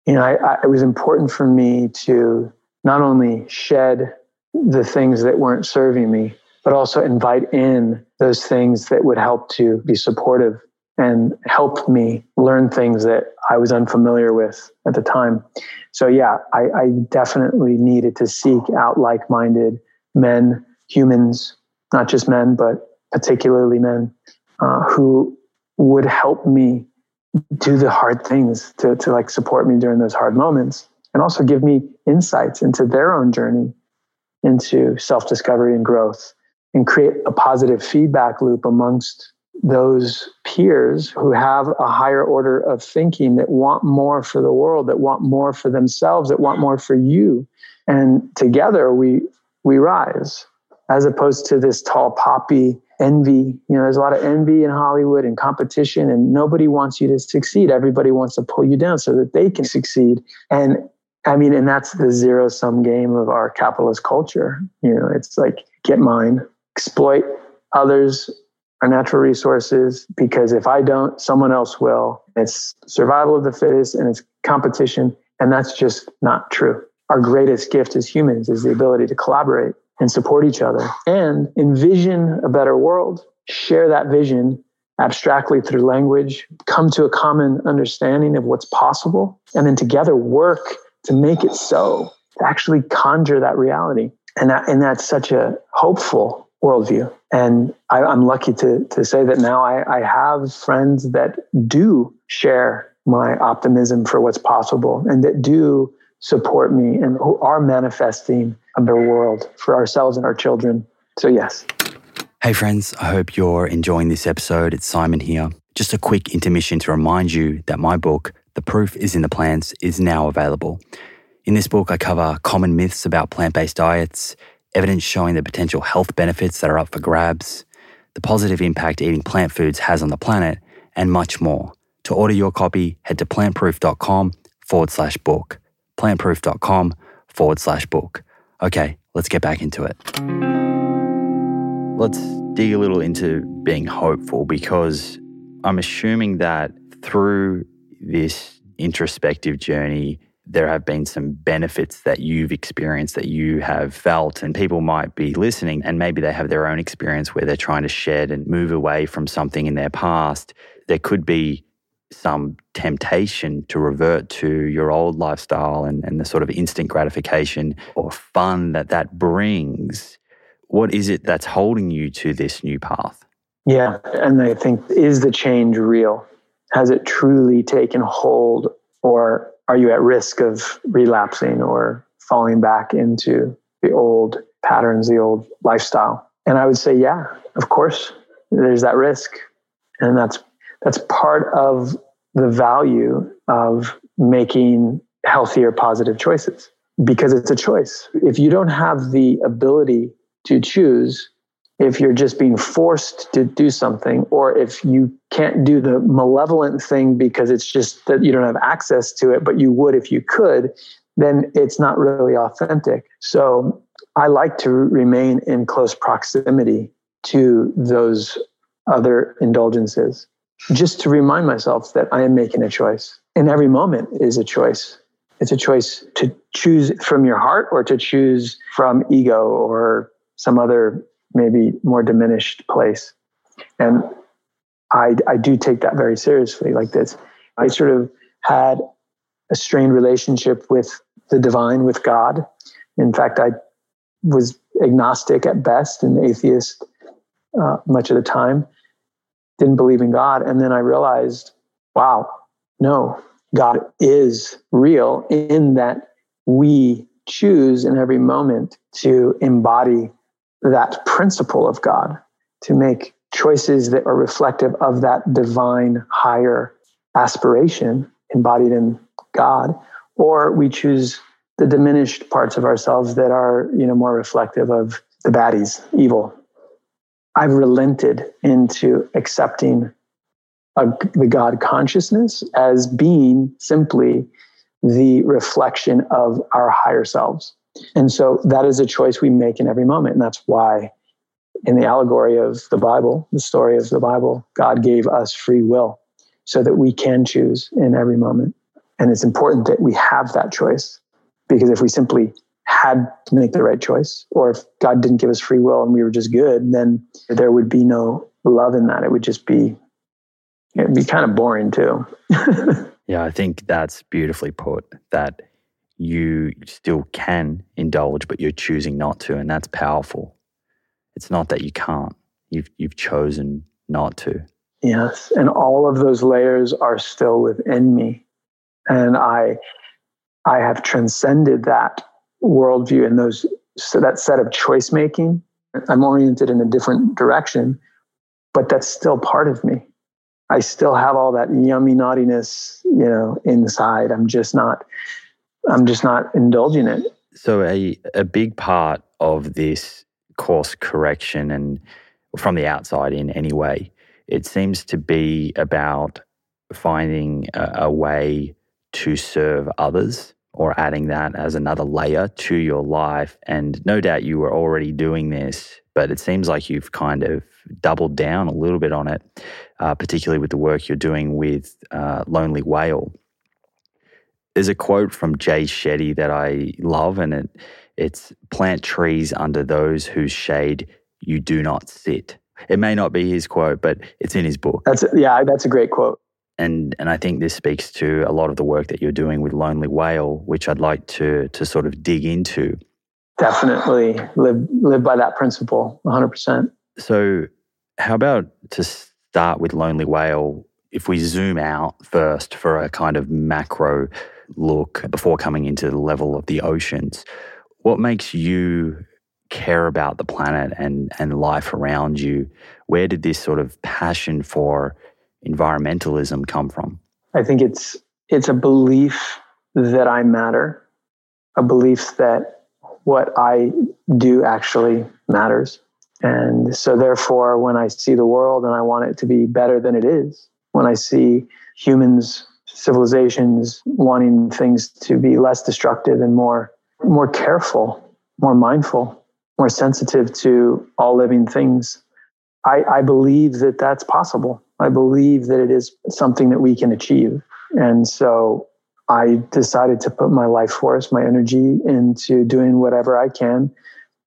S2: you know, I, I, it was important for me to not only shed the things that weren't serving me, but also invite in those things that would help to be supportive and help me learn things that I was unfamiliar with at the time. So, yeah, I, I definitely needed to seek out like minded men, humans, not just men, but particularly men, uh, who would help me do the hard things to, to like support me during those hard moments and also give me insights into their own journey into self-discovery and growth and create a positive feedback loop amongst those peers who have a higher order of thinking that want more for the world that want more for themselves that want more for you. And together we we rise as opposed to this tall poppy envy. You know, there's a lot of envy in Hollywood and competition, and nobody wants you to succeed. Everybody wants to pull you down so that they can succeed. And I mean, and that's the zero sum game of our capitalist culture. You know, it's like get mine, exploit others, our natural resources, because if I don't, someone else will. It's survival of the fittest and it's competition. And that's just not true. Our greatest gift as humans is the ability to collaborate and support each other and envision a better world, share that vision abstractly through language, come to a common understanding of what's possible, and then together work to make it so, to actually conjure that reality. And, that, and that's such a hopeful worldview. And I, am lucky to, to say that now I, I have friends that do share my optimism for what's possible and that do support me and who are manifesting a better world for ourselves and our children. So, yes.
S1: Hey, friends, I hope you're enjoying this episode. It's Simon here. Just a quick intermission to remind you that my book, The Proof is in the Plants, is now available. In this book, I cover common myths about plant based diets, evidence showing the potential health benefits that are up for grabs, the positive impact eating plant foods has on the planet, and much more. To order your copy, head to plantproof.com forward slash book. Plantproof.com forward slash book. Okay, let's get back into it. Let's dig a little into being hopeful because I'm assuming that through this introspective journey, there have been some benefits that you've experienced that you have felt, and people might be listening and maybe they have their own experience where they're trying to shed and move away from something in their past. There could be some temptation to revert to your old lifestyle and, and the sort of instant gratification or fun that that brings. What is it that's holding you to this new path?
S2: Yeah. And I think, is the change real? Has it truly taken hold, or are you at risk of relapsing or falling back into the old patterns, the old lifestyle? And I would say, yeah, of course, there's that risk. And that's that's part of the value of making healthier, positive choices because it's a choice. If you don't have the ability to choose, if you're just being forced to do something, or if you can't do the malevolent thing because it's just that you don't have access to it, but you would if you could, then it's not really authentic. So I like to remain in close proximity to those other indulgences just to remind myself that I am making a choice. And every moment is a choice. It's a choice to choose from your heart or to choose from ego or some other maybe more diminished place. And I, I do take that very seriously like this. I sort of had a strained relationship with the divine, with God. In fact, I was agnostic at best and atheist uh, much of the time didn't believe in God. And then I realized, wow, no, God is real in that we choose in every moment to embody that principle of God, to make choices that are reflective of that divine higher aspiration embodied in God, or we choose the diminished parts of ourselves that are, you know, more reflective of the baddies, evil, I've relented into accepting a, the God consciousness as being simply the reflection of our higher selves. And so that is a choice we make in every moment. And that's why, in the allegory of the Bible, the story of the Bible, God gave us free will so that we can choose in every moment. And it's important that we have that choice because if we simply had to make the right choice, or if God didn't give us free will and we were just good, then there would be no love in that. It would just be, it'd be kind of boring too. (laughs)
S1: yeah, I think that's beautifully put. That you still can indulge, but you're choosing not to, and that's powerful. It's not that you can't. You've you've chosen not to.
S2: Yes, and all of those layers are still within me, and I I have transcended that worldview and those so that set of choice making i'm oriented in a different direction but that's still part of me. I still have all that yummy naughtiness you know inside. I'm just not i'm just not indulging it.
S1: So a, a big part of this course correction and from the outside in any way it seems to be about finding a, a way to serve others or adding that as another layer to your life. And no doubt you were already doing this, but it seems like you've kind of doubled down a little bit on it, uh, particularly with the work you're doing with uh, Lonely Whale. There's a quote from Jay Shetty that I love, and it it's plant trees under those whose shade you do not sit. It may not be his quote, but it's in his book.
S2: That's yeah, that's a great quote.
S1: And and I think this speaks to a lot of the work that you're doing with Lonely Whale, which I'd like to to sort of dig into.
S2: Definitely live live by that principle, 100%.
S1: So, how about to start with Lonely Whale? If we zoom out first for a kind of macro look before coming into the level of the oceans, what makes you care about the planet and, and life around you? Where did this sort of passion for environmentalism come from?
S2: I think it's it's a belief that I matter, a belief that what I do actually matters. And so therefore when I see the world and I want it to be better than it is, when I see humans, civilizations wanting things to be less destructive and more more careful, more mindful, more sensitive to all living things. I, I believe that that's possible. I believe that it is something that we can achieve. And so I decided to put my life force, my energy into doing whatever I can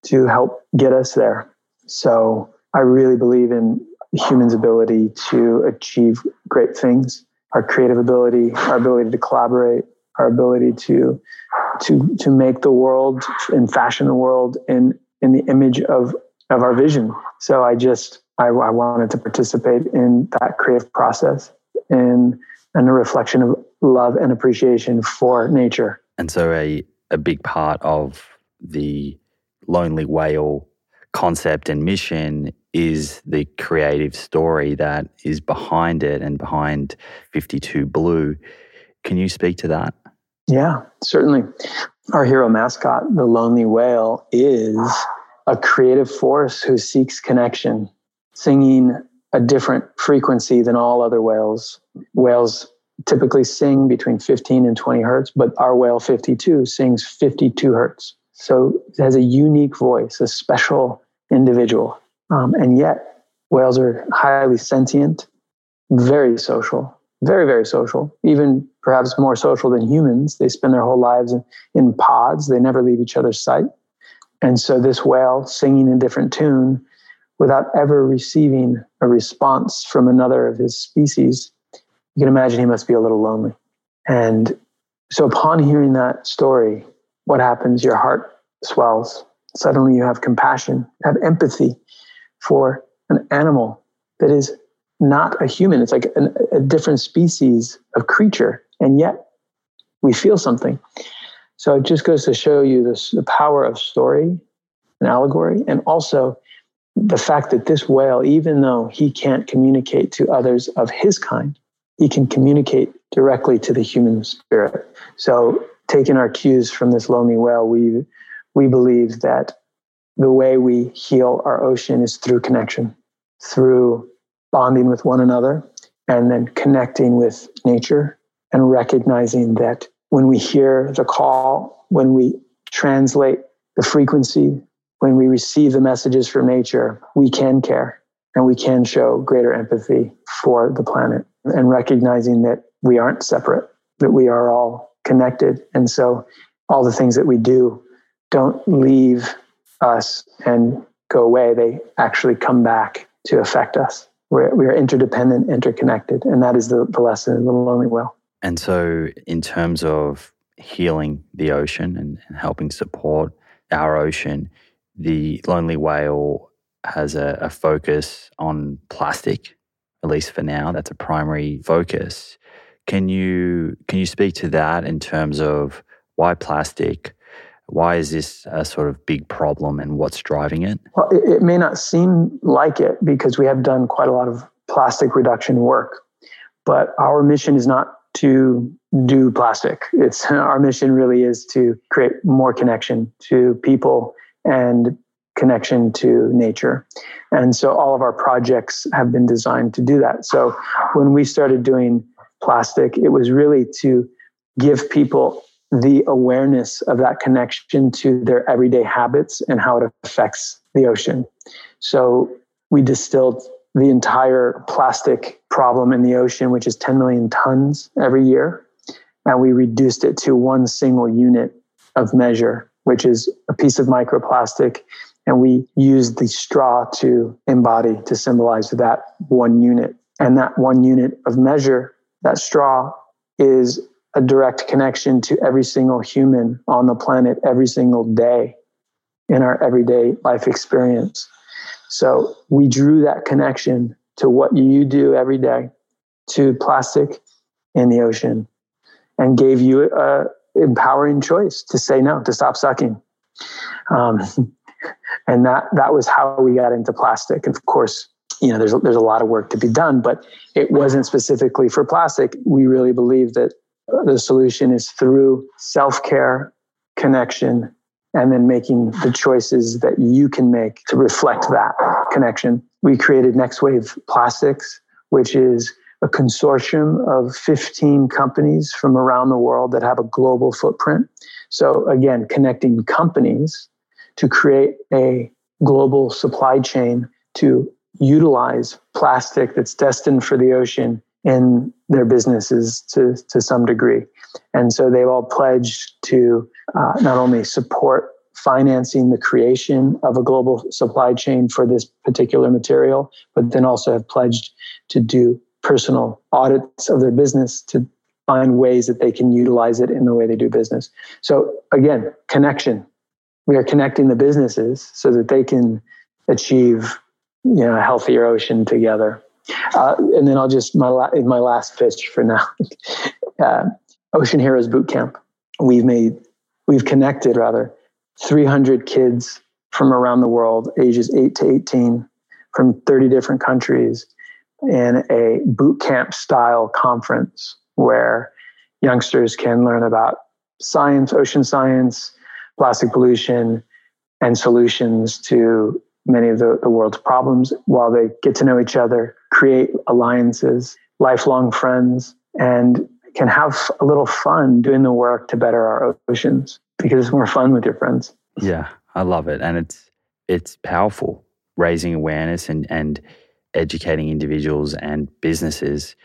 S2: to help get us there. So I really believe in humans' ability to achieve great things, our creative ability, our ability to collaborate, our ability to to to make the world and fashion the world in in the image of of our vision. So I just I, I wanted to participate in that creative process and and a reflection of love and appreciation for nature.
S1: And so a a big part of the lonely whale concept and mission is the creative story that is behind it and behind 52 Blue. Can you speak to that?
S2: Yeah, certainly. Our hero mascot, the lonely whale, is a creative force who seeks connection, singing a different frequency than all other whales. Whales typically sing between 15 and 20 hertz, but our whale 52 sings 52 hertz. So it has a unique voice, a special individual. Um, and yet, whales are highly sentient, very social, very, very social, even perhaps more social than humans. They spend their whole lives in, in pods, they never leave each other's sight. And so this whale singing a different tune without ever receiving a response from another of his species, you can imagine he must be a little lonely. And so upon hearing that story, what happens? Your heart swells. Suddenly you have compassion, have empathy for an animal that is not a human. It's like an, a different species of creature. And yet we feel something. So it just goes to show you this, the power of story and allegory, and also the fact that this whale, even though he can't communicate to others of his kind, he can communicate directly to the human spirit. So, taking our cues from this lonely whale, we we believe that the way we heal our ocean is through connection, through bonding with one another, and then connecting with nature and recognizing that when we hear the call, when we translate the frequency, when we receive the messages from nature, we can care and we can show greater empathy for the planet and recognizing that we aren't separate, that we are all connected. And so all the things that we do don't leave us and go away, they actually come back to affect us. We're, we are interdependent, interconnected. And that is the, the lesson of the lonely whale.
S1: And so, in terms of healing the ocean and helping support our ocean, the lonely whale has a, a, focus on plastic, at least for now. That's a primary focus. Can you can you speak to that in terms of why plastic? Why is this a sort of big problem, and what's driving it?
S2: Well, it, it may not seem like it because we have done quite a lot of plastic reduction work, but our mission is not to do plastic. It's (laughs) our mission really is to create more connection to people and connection to nature. And so all of our projects have been designed to do that. So when we started doing plastic, it was really to give people the awareness of that connection to their everyday habits and how it affects the ocean. So we distilled the entire plastic problem in the ocean, which is 10 million tons every year. And we reduced it to one single unit of measure which is a piece of microplastic. And we use the straw to embody, to symbolize that one unit. And that one unit of measure, that straw, is a direct connection to every single human on the planet every single day in our everyday life experience. So we drew that connection to what you do every day to plastic in the ocean and gave you a empowering choice to say no, to stop sucking. Um, (laughs) and that that was how we got into plastic. And of course, you know, there's there's a lot of work to be done, but it wasn't specifically for plastic. We really believe that the solution is through self care, connection, and then making the choices that you can make to reflect that connection. We created Next Wave Plastics, which is a consortium of 15 companies from around the world that have a global footprint. So, again, connecting companies to create a global supply chain to utilize plastic that's destined for the ocean in their businesses to, to some degree. And so they've all pledged to uh, not only support financing the creation of a global supply chain for this particular material, but then also have pledged to do personal audits of their business to find ways that they can utilize it in the way they do business. So again, connection. We are connecting the businesses so that they can achieve you know a healthier ocean together. Uh, and then I'll just my la- my last pitch for now. (laughs) uh, Ocean Heroes Boot Camp. We've made we've connected rather 300 kids from around the world, ages 8 to 18, from 30 different countries, in a boot camp style conference where youngsters can learn about science, ocean science, plastic pollution, and solutions to many of the, the world's problems while they get to know each other, create alliances, lifelong friends, and can have a little fun doing the work to better our oceans because it's more fun with your friends.
S1: Yeah, I love it. And it's it's powerful raising awareness and and educating individuals and businesses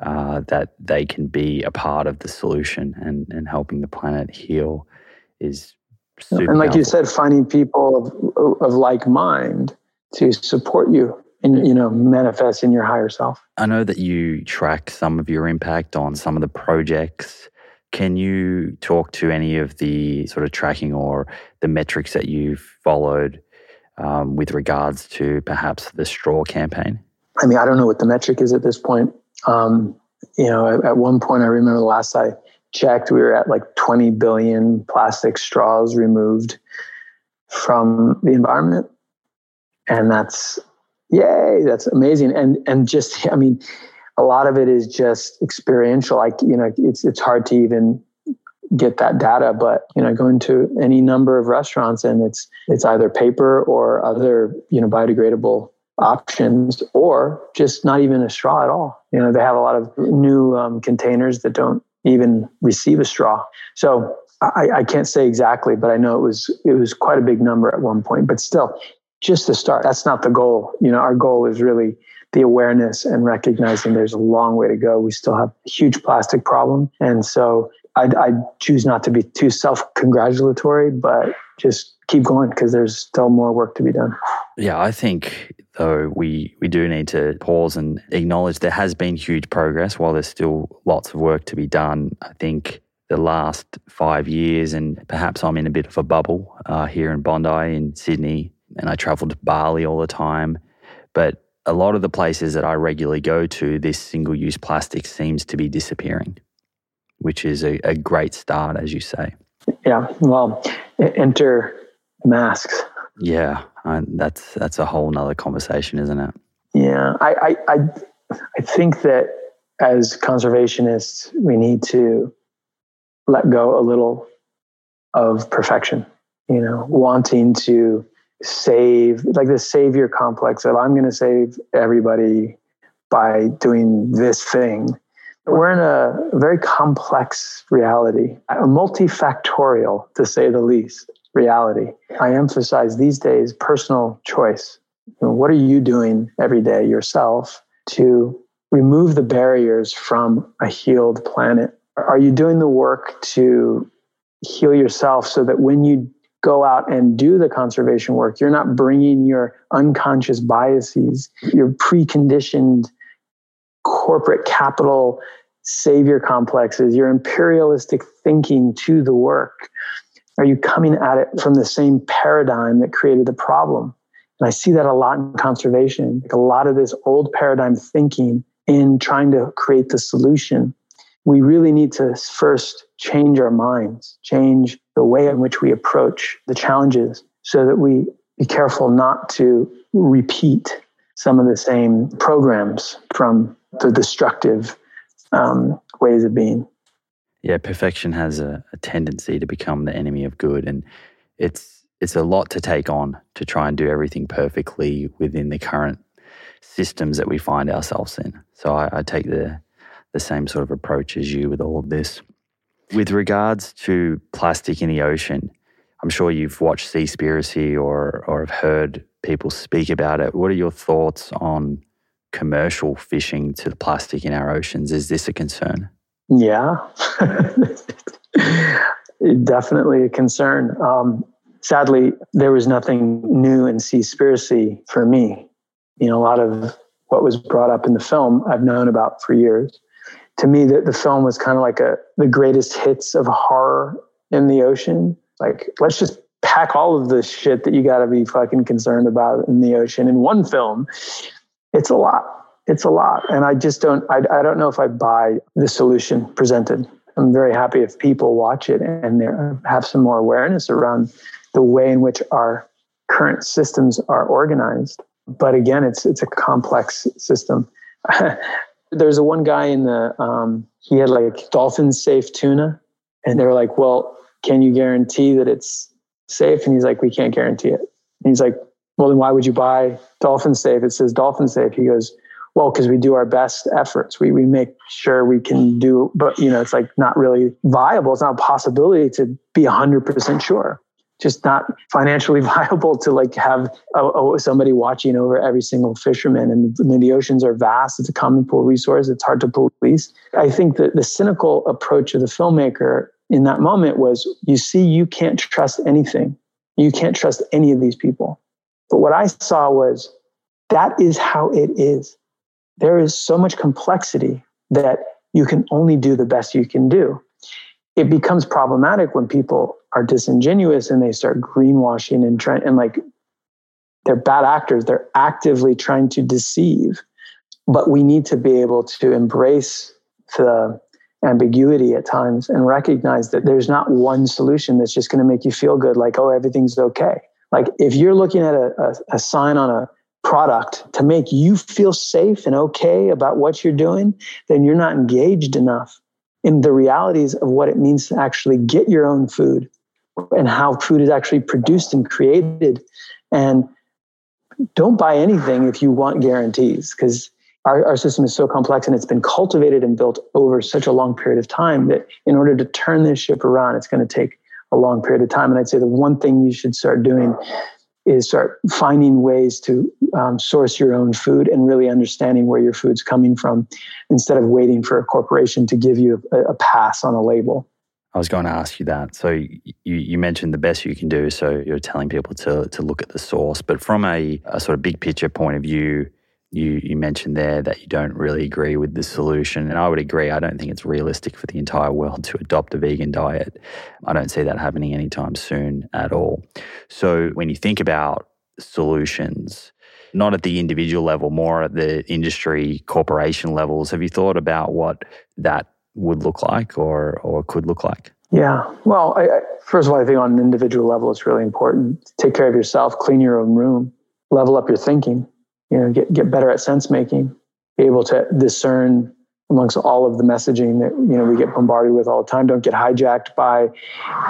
S1: uh, that they can be a part of the solution and, and helping the planet heal is super.
S2: and like powerful. you said finding people of, of like mind to support you and you know manifest in your higher self
S1: i know that you track some of your impact on some of the projects can you talk to any of the sort of tracking or the metrics that you've followed um, with regards to perhaps the straw campaign?
S2: I mean, I don't know what the metric is at this point. Um, you know, at, one point, I remember the last I checked, we were at like 20 billion plastic straws removed from the environment. And that's, yay, that's amazing. And, and just, I mean, a lot of it is just experiential. Like, you know, it's, it's hard to even get that data but you know go into any number of restaurants and it's it's either paper or other you know biodegradable options or just not even a straw at all. You know they have a lot of new um, containers that don't even receive a straw. So I, I can't say exactly but i know it was it was quite a big number at one point but still just to start that's not the goal. You know our goal is really the awareness and recognizing there's a long way to go. We still have a huge plastic problem. And so I, I choose not to be too self congratulatory, but just keep going because there's still more work to be done.
S1: Yeah, I think though we we do need to pause and acknowledge there has been huge progress while there's still lots of work to be done. I think the last five years, and perhaps I'm in a bit of a bubble uh, here in Bondi in Sydney, and I travel to Bali all the time, but a lot of the places that I regularly go to, this single use plastic seems to be disappearing which is a, a great start, as you say.
S2: Yeah. Well, enter masks.
S1: Yeah, that's that's a whole nother conversation, isn't it?
S2: Yeah, I, I I I think that as conservationists, we need to let go a little of perfection. You know, wanting to save like the savior complex of I'm going to save everybody by doing this thing we're in a very complex reality, a multifactorial, to say the least, reality. I emphasize these days personal choice. What are you doing every day yourself to remove the barriers from a healed planet? Are you doing the work to heal yourself so that when you go out and do the conservation work, you're not bringing your unconscious biases, your preconditioned corporate capital savior complexes, your imperialistic thinking to the work. Are you coming at it from the same paradigm that created the problem? And I see that a lot in conservation, like a lot of this old paradigm thinking in trying to create the solution. We really need to first change our minds, change the way in which we approach the challenges so that we be careful not to repeat some of the same programs from the destructive um, ways of being.
S1: Yeah, perfection has a, a tendency to become the enemy of good, and it's it's a lot to take on to try and do everything perfectly within the current systems that we find ourselves in. So I, I take the the same sort of approach as you with all of this. With regards to plastic in the ocean, I'm sure you've watched Seaspiracy or or have heard people speak about it. What are your thoughts on commercial fishing to the plastic in our oceans? Is this a concern?
S2: Yeah, (laughs) definitely a concern. Um, sadly, there was nothing new in Seaspiracy for me. You know, a lot of what was brought up in the film I've known about for years. To me, the, the film was kind of like a the greatest hits of horror in the ocean. Like, let's just pack all of the shit that you got to be fucking concerned about in the ocean in one film. It's a lot. It's a lot, and I just don't. I, I don't know if I buy the solution presented. I'm very happy if people watch it and have some more awareness around the way in which our current systems are organized. But again, it's it's a complex system. (laughs) There's a one guy in the um, he had like dolphin safe tuna, and they were like, "Well, can you guarantee that it's safe?" And he's like, "We can't guarantee it." And he's like, "Well, then why would you buy dolphin safe? It says dolphin safe." He goes, well because we do our best efforts we, we make sure we can do but you know it's like not really viable it's not a possibility to be 100% sure just not financially (laughs) viable to like have a, a, somebody watching over every single fisherman. And the oceans are vast. It's a common pool resource. It's hard to police. I think that the cynical approach of the filmmaker in that moment was, you see, you can't trust anything. You can't trust any of these people. But what I saw was that is how it is. There is so much complexity that you can only do the best you can do. It becomes problematic when people are disingenuous and they start greenwashing and trying and like they're bad actors they're actively trying to deceive but we need to be able to embrace the ambiguity at times and recognize that there's not one solution that's just going to make you feel good like oh everything's okay like if you're looking at a, a, a sign on a product to make you feel safe and okay about what you're doing then you're not engaged enough in the realities of what it means to actually get your own food and how food is actually produced and created. And don't buy anything if you want guarantees because our, our system is so complex and it's been cultivated and built over such a long period of time that in order to turn this ship around, it's going to take a long period of time. And I'd say the one thing you should start doing is start finding ways to um, source your own food and really understanding where your food's coming from instead of waiting for a corporation to give you a, a pass on a label.
S1: I was going to ask you that. So you, you mentioned the best you can do. So you're telling people to to look at the source, but from a, a sort of big picture point of view, you you mentioned there that you don't really agree with the solution, and I would agree. I don't think it's realistic for the entire world to adopt a vegan diet. I don't see that happening anytime soon at all. So when you think about solutions, not at the individual level, more at the industry corporation levels, have you thought about what that would look like or or could look like?
S2: Yeah. Well, I, I, first of all, I think on an individual level, it's really important. Take care of yourself, clean your own room, level up your thinking. You know, get get better at sense making. Be able to discern amongst all of the messaging that you know we get bombarded with all the time. Don't get hijacked by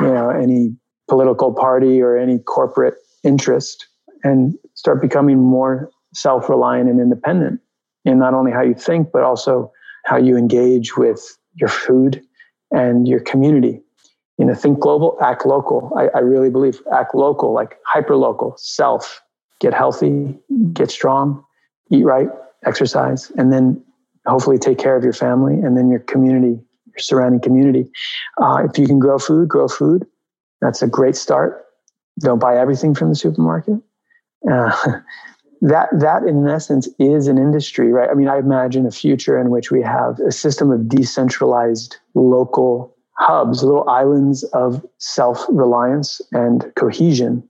S2: you know any political party or any corporate interest, and start becoming more self reliant and independent in not only how you think but also how you engage with your food, and your community. You know, think global, act local. I, I really believe act local, like hyper local, self, get healthy, get strong, eat right, exercise, and then hopefully take care of your family and then your community, your surrounding community. Uh, if you can grow food, grow food. That's a great start. don't buy everything from the supermarket. Uh, (laughs) that that in essence is an industry, right? I mean, I imagine a future in which we have a system of decentralized local hubs, little islands of self-reliance and cohesion,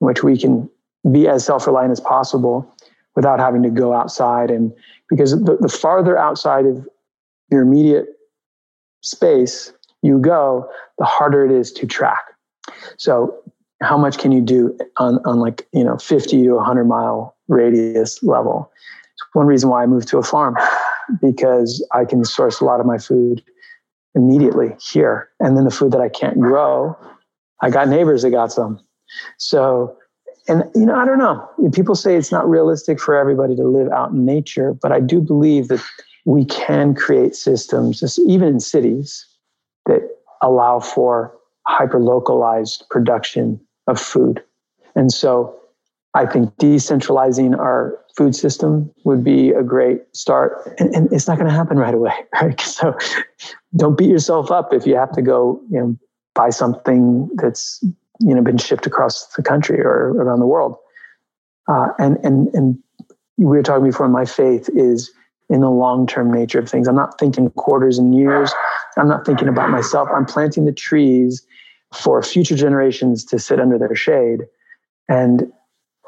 S2: which we can be as self-reliant as possible without having to go outside and because the, the farther outside of your immediate space you go, the harder it is to track. So how much can you do on, on like, you know, 50 to 100 mile radius level? It's one reason why I moved to a farm because I can source a lot of my food immediately here. And then the food that I can't grow, I got neighbors that got some. So, and you know, I don't know. People say it's not realistic for everybody to live out in nature, but I do believe that we can create systems, even in cities, that allow for hyper localized production of food. And so I think decentralizing our food system would be a great start. And, and it's not going to happen right away, (laughs) right? So don't beat yourself up if you have to go, you know, buy something that's, you know, been shipped across the country or around the world. Uh, and, and, and we were talking before, my faith is in the long term nature of things. I'm not thinking quarters and years. I'm not thinking about myself. I'm planting the trees for future generations to sit under their shade. And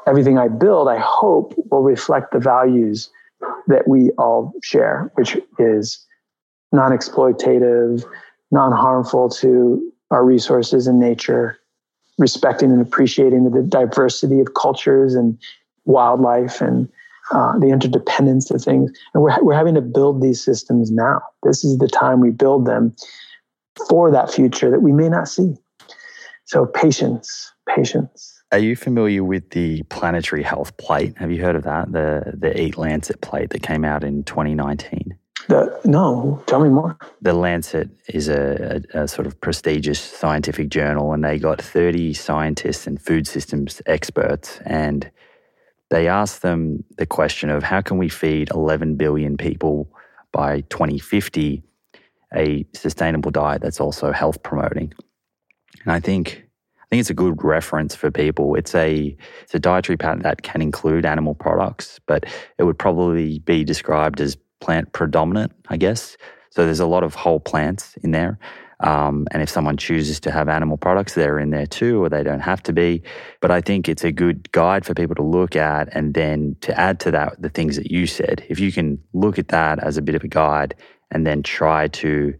S2: everything I build, I hope, will reflect the values that we all share, which is non exploitative, non harmful to our resources and nature, respecting and appreciating the diversity of cultures and wildlife and uh, the interdependence of things. And we're, we're having to build these systems now. This is the time we build them for that future that we may not see. So patience, patience.
S1: Are you familiar with the planetary health plate? Have you heard of that? The the Eat Lancet plate that came out in 2019.
S2: The, no, tell me more.
S1: The Lancet is a, a, a, sort of prestigious scientific journal, and they got 30 scientists and food systems experts, and they asked them the question of how can we feed 11 billion people by 2050 a sustainable diet that's also health promoting. And I think I think it's a good reference for people. It's a it's a dietary pattern that can include animal products, but it would probably be described as plant predominant, I guess. So there's a lot of whole plants in there. Um, and if someone chooses to have animal products, they're in there too, or they don't have to be. But I think it's a good guide for people to look at. And then to add to that, the things that you said, if you can look at that as a bit of a guide and then try to,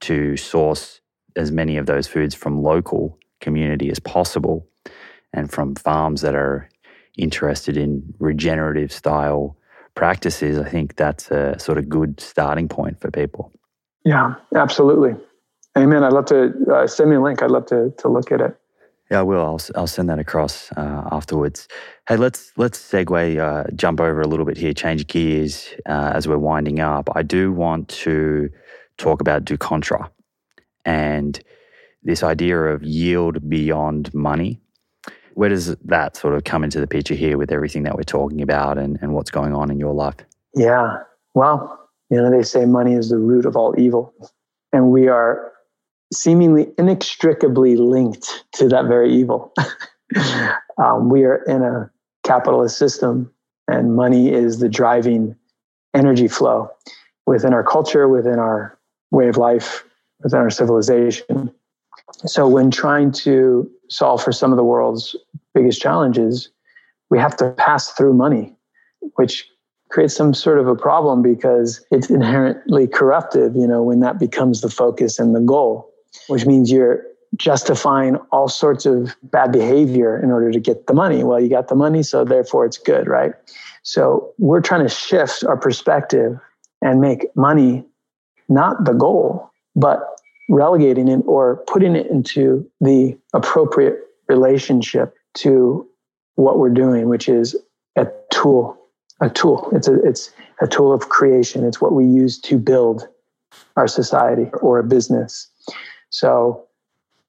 S1: to source as many of those foods from local community as possible and from farms that are interested in regenerative style practices, I think that's a sort of good starting point for people.
S2: Yeah, absolutely. Amen. I'd love to uh, send me a link. I'd love to to look at it.
S1: Yeah, I will. I'll, I'll send that across uh, afterwards. Hey, let's let's segue, uh, jump over a little bit here, change gears uh, as we're winding up. I do want to talk about Du Contra and this idea of yield beyond money. Where does that sort of come into the picture here with everything that we're talking about and, and what's going on in your life?
S2: Yeah. Well, you know, they say money is the root of all evil. And we are seemingly inextricably linked to that very evil. (laughs) um, we are in a capitalist system, and money is the driving energy flow within our culture, within our way of life, within our civilization. So, when trying to solve for some of the world's biggest challenges, we have to pass through money, which creates some sort of a problem because it's inherently corruptive, you know, when that becomes the focus and the goal which means you're justifying all sorts of bad behavior in order to get the money. Well, you got the money, so therefore it's good, right? So we're trying to shift our perspective and make money not the goal, but relegating it or putting it into the appropriate relationship to what we're doing, which is a tool. A tool. It's a it's a tool of creation. It's what we use to build our society or a business. So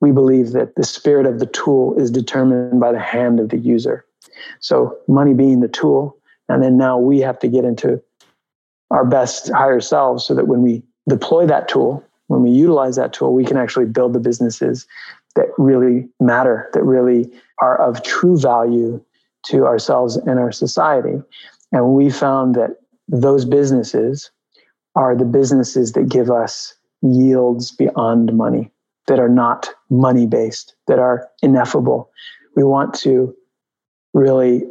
S2: we believe that the spirit of the tool is determined by the hand of the user. So money being the tool, and then now we have to get into our best higher selves so that when we deploy that tool, when we utilize that tool, we can actually build the businesses that really matter, that really are of true value to ourselves and our society. And we found that those businesses are the businesses that give us yields beyond money, that are not money based, that are ineffable. We want to really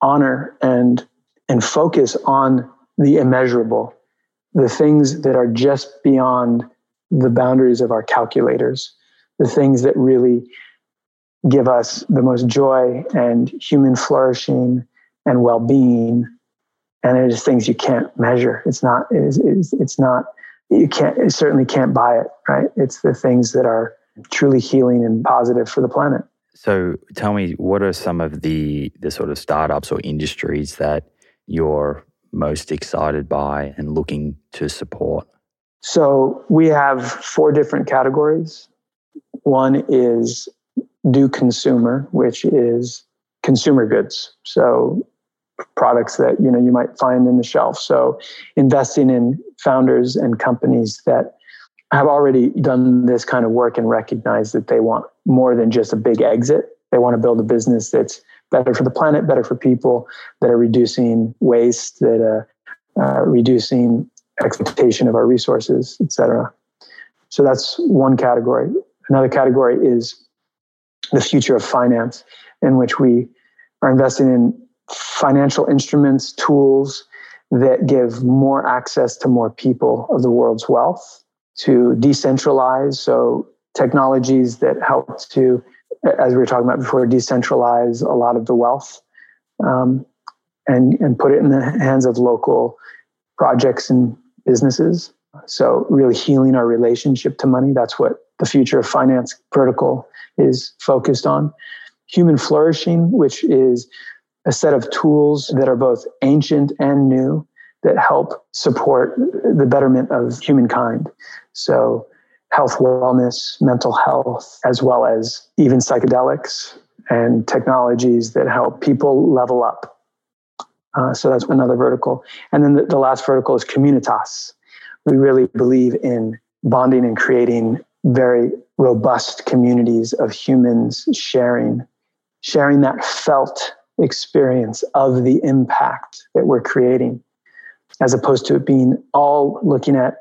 S2: honor and, and focus on the immeasurable, the things that are just beyond the boundaries of our calculators, the things that really give us the most joy and human flourishing and well-being. And it is things you can't measure. It's not it is, it is, it's not you can't certainly can't buy it right? It's the things that are truly healing and positive for the planet.
S1: So tell me what are some of the the sort of startups or industries that you're most excited by and looking to support
S2: so we have four different categories one is do consumer which is consumer goods so products that you know you might find in the shelf. So investing in founders and companies that have already done this kind of work and recognize that they want more than just a big exit. They want to build a business that's better for the planet, better for people, that are reducing waste, that are uh, reducing exploitation of our resources, etc. So that's one category. Another category is the future of finance, in which we are investing in financial instruments, tools that give more access to more people of the world's wealth, to decentralize. So, technologies that help to, as we were talking about before, decentralize a lot of the wealth um, and, and put it in the hands of local projects and businesses. So, really healing our relationship to money. That's what the future of finance vertical is focused on. Human flourishing, which is a set of tools that are both ancient and new that help support the betterment of humankind. So, health, wellness, mental health, as well as even psychedelics and technologies that help people level up. Uh, so, that's another vertical. And then the, the last vertical is communitas. We really believe in bonding and creating very robust communities of humans sharing sharing that felt experience of the impact that we're creating, as opposed to it being all looking at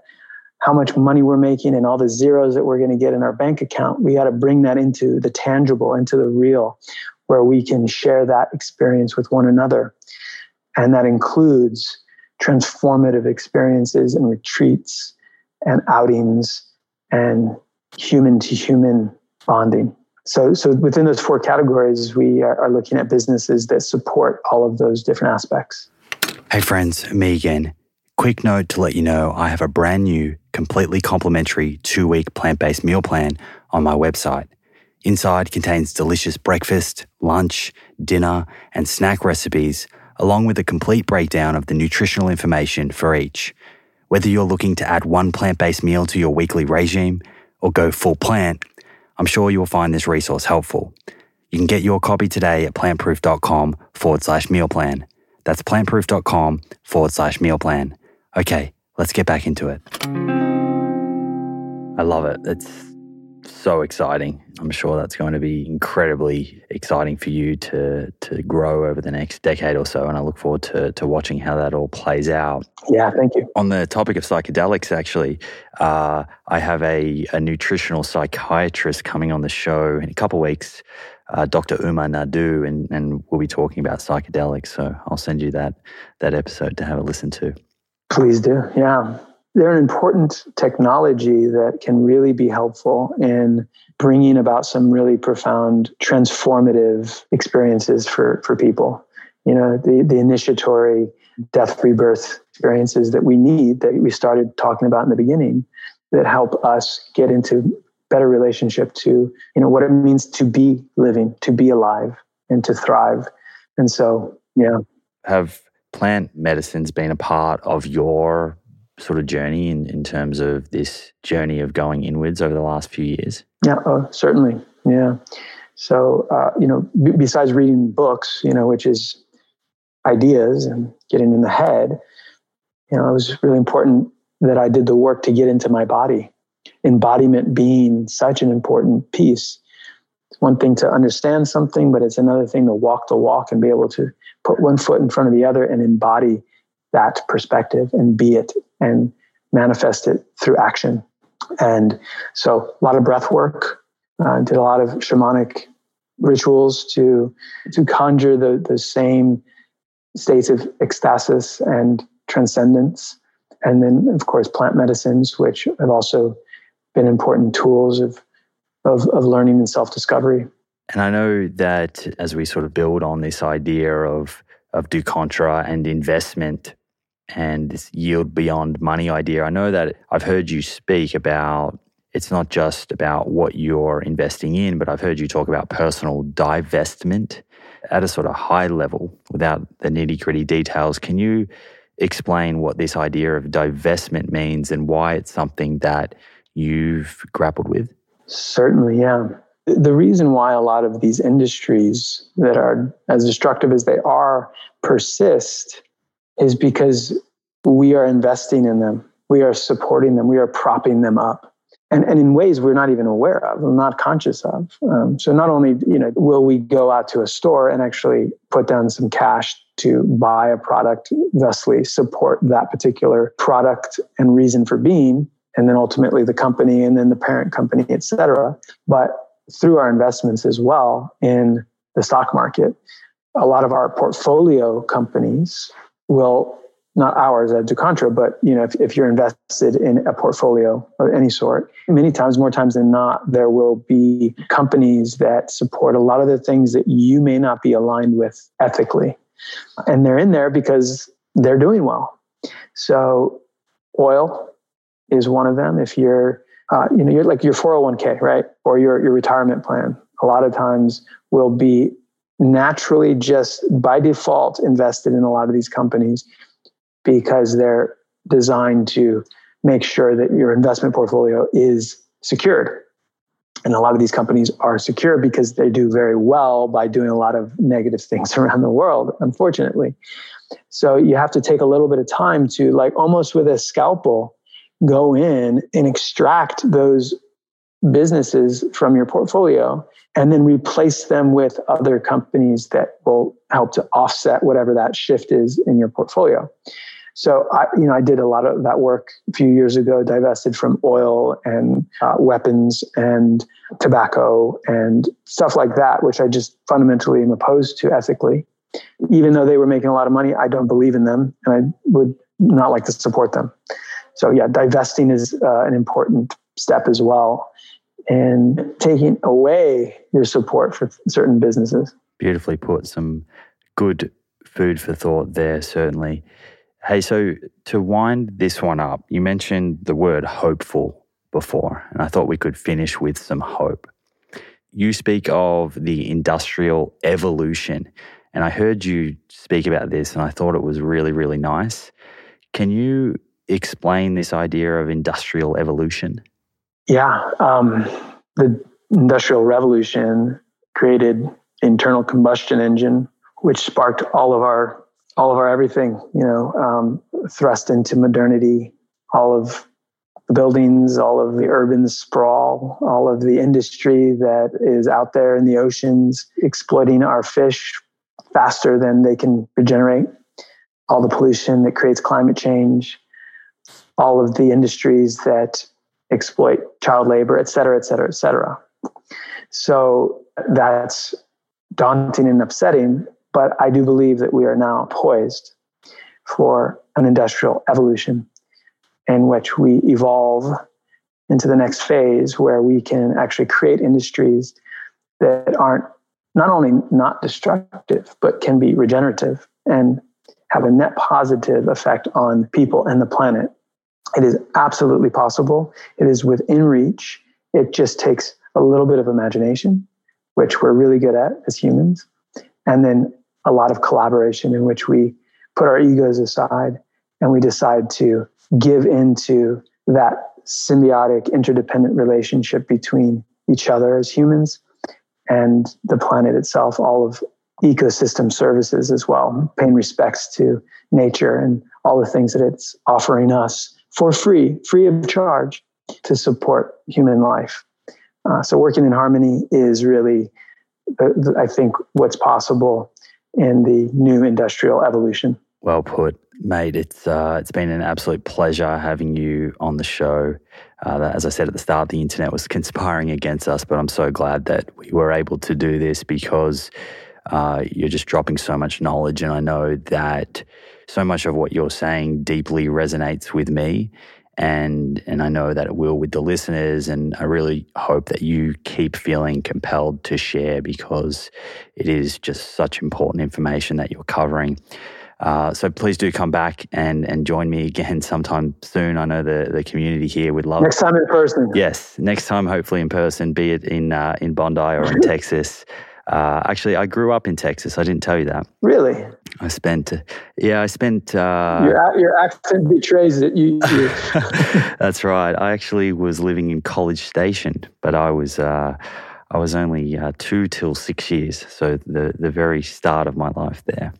S2: how much money we're making and all the zeros that we're going to get in our bank account. We got to bring that into the tangible, into the real, where we can share that experience with one another. And that includes transformative experiences and retreats and outings and human to human bonding. So, so within those four categories, we are, looking at businesses that support all of those different aspects.
S1: Hey, friends, me again. Quick note to let you know I have a brand new, completely complimentary two week plant based meal plan on my website. Inside contains delicious breakfast, lunch, dinner, and snack recipes, along with a complete breakdown of the nutritional information for each. Whether you're looking to add one plant based meal to your weekly regime or go full plant, I'm sure you'll find this resource helpful. You can get your copy today at plantproof.com forward slash meal plan. That's plantproof.com forward slash meal plan. Okay, let's get back into it. I love it. It's so exciting. I'm sure that's going to be incredibly exciting for you to to grow over the next decade or so. And I look forward to to watching how that all plays out.
S2: Yeah, thank you.
S1: On the topic of psychedelics, actually, uh, I have a, a nutritional psychiatrist coming on the show in a couple of weeks. Uh, Dr. Uma Naidoo, and, and we'll be talking about psychedelics. So I'll send you that that episode to have a listen to.
S2: Please do. Yeah they're an important technology that can really be helpful in bringing about some really profound transformative experiences for, for people. You know, the, the initiatory death rebirth experiences that we need that we started talking about in the beginning that help us get into better relationship to, you know, what it means to be living, to be alive and to thrive. And so, yeah.
S1: Have plant medicines been a part of your sort of journey in, in terms of this journey of going inwards over the last few years?
S2: Yeah, oh, certainly. Yeah. So, uh, you know, b- besides reading books, you know, which is ideas and getting in the head, you know, it was really important that I did the work to get into my body. Embodiment being such an important piece. It's one thing to understand something, but it's another thing to walk the walk and be able to put one foot in front of the other and embody that perspective and be it and manifest it through action. And so a lot of breath work, uh, did a lot of shamanic rituals to to conjure the the same states of ecstasis and transcendence. And then, of course, plant medicines, which have also been important tools of of, of learning and self discovery.
S1: And I know that as we sort of build on this idea of of Du Contra and investment and this yield beyond money idea, I know that I've heard you speak about it's not just about what you're investing in, but I've heard you talk about personal divestment at a sort of high level without the nitty gritty details. Can you explain what this idea of divestment means and why it's something that you've grappled with?
S2: Certainly, yeah. The reason why a lot of these industries that are as destructive as they are persist is because we are investing in them, we are supporting them, we are propping them up. And, and in ways we're not even aware of, not conscious of. Um, so not only you know will we go out to a store and actually put down some cash to buy a product, thusly support that particular product and reason for being, and then ultimately the company and then the parent company, et cetera. But through our investments as well in the stock market, a lot of our portfolio companies will not ours at DuContra, but you know, if, if you're invested in a portfolio of any sort, many times, more times than not, there will be companies that support a lot of the things that you may not be aligned with ethically. And they're in there because they're doing well. So oil is one of them. If you're, uh, you know, you're like your 401k, right? Or your, your retirement plan, a lot of times will be naturally just by default invested in a lot of these companies because they're designed to make sure that your investment portfolio is secured. And a lot of these companies are secure because they do very well by doing a lot of negative things (laughs) around the world, unfortunately. So you have to take a little bit of time to, like, almost with a scalpel, go in and extract those businesses from your portfolio and then replace them with other companies that will help to offset whatever that shift is in your portfolio. So I, you know, I did a lot of that work a few years ago, divested from oil and uh, weapons and tobacco and stuff like that, which I just fundamentally am opposed to ethically. Even though they were making a lot of money, I don't believe in them, and I would not like to support them. So yeah, divesting is uh, an important step as well, and taking away your support for certain businesses.
S1: Beautifully put. Some good food for thought there, certainly. Hey, so to wind this one up, you mentioned the word hopeful before, and I thought we could finish with some hope. You speak of the industrial evolution, and I heard you speak about this, and I thought it was really, really nice. Can you explain this idea of industrial evolution?
S2: Yeah, um, the industrial revolution created internal combustion engine, which sparked all of our all of our everything, you know, um, thrust into modernity, all of the buildings, all of the urban sprawl, all of the industry that is out there in the oceans, exploiting our fish faster than they can regenerate, all the pollution that creates climate change, all of the industries that exploit child labor, et cetera, et cetera, et cetera. So that's daunting and upsetting but I do believe that we are now poised for an industrial evolution in which we evolve into the next phase where we can actually create industries that aren't not only not destructive, but can be regenerative and have a net positive effect on people and the planet. It is absolutely possible. It is within reach. It just takes a little bit of imagination, which we're really good at as humans, and then a lot of collaboration in which we put our egos aside and we decide to give into that symbiotic interdependent relationship between each other as humans and the planet itself all of ecosystem services as well paying respects to nature and all the things that it's offering us for free free of charge to support human life Uh, so working in harmony is really, I think, what's possible in the new industrial evolution.
S1: Well put, mate. It's uh, it's been an absolute pleasure having you on the show. Uh, as I said at the start, the internet was (laughs) conspiring against us, but I'm so glad that we were able to do this because uh, you're just dropping so much knowledge, and I know that so much of what you're saying deeply resonates with me and and I know that it will with the listeners and I really hope that you keep feeling compelled to share because it is just such important information that you're covering. Uh, so please do come back and and join me again (laughs) sometime soon. I know the the community here would love
S2: next time in person.
S1: Yes, next time hopefully in person, be it in uh, in Bondi or in (laughs) Texas. Uh, actually, I grew up in Texas. I didn't tell you that.
S2: Really?
S1: I spent, yeah, I spent.
S2: Uh, your, your accent betrays it. You, you. (laughs)
S1: That's right. I actually was living in College Station, but I was. Uh, I was only uh, two till six years, so the the very start of my life there.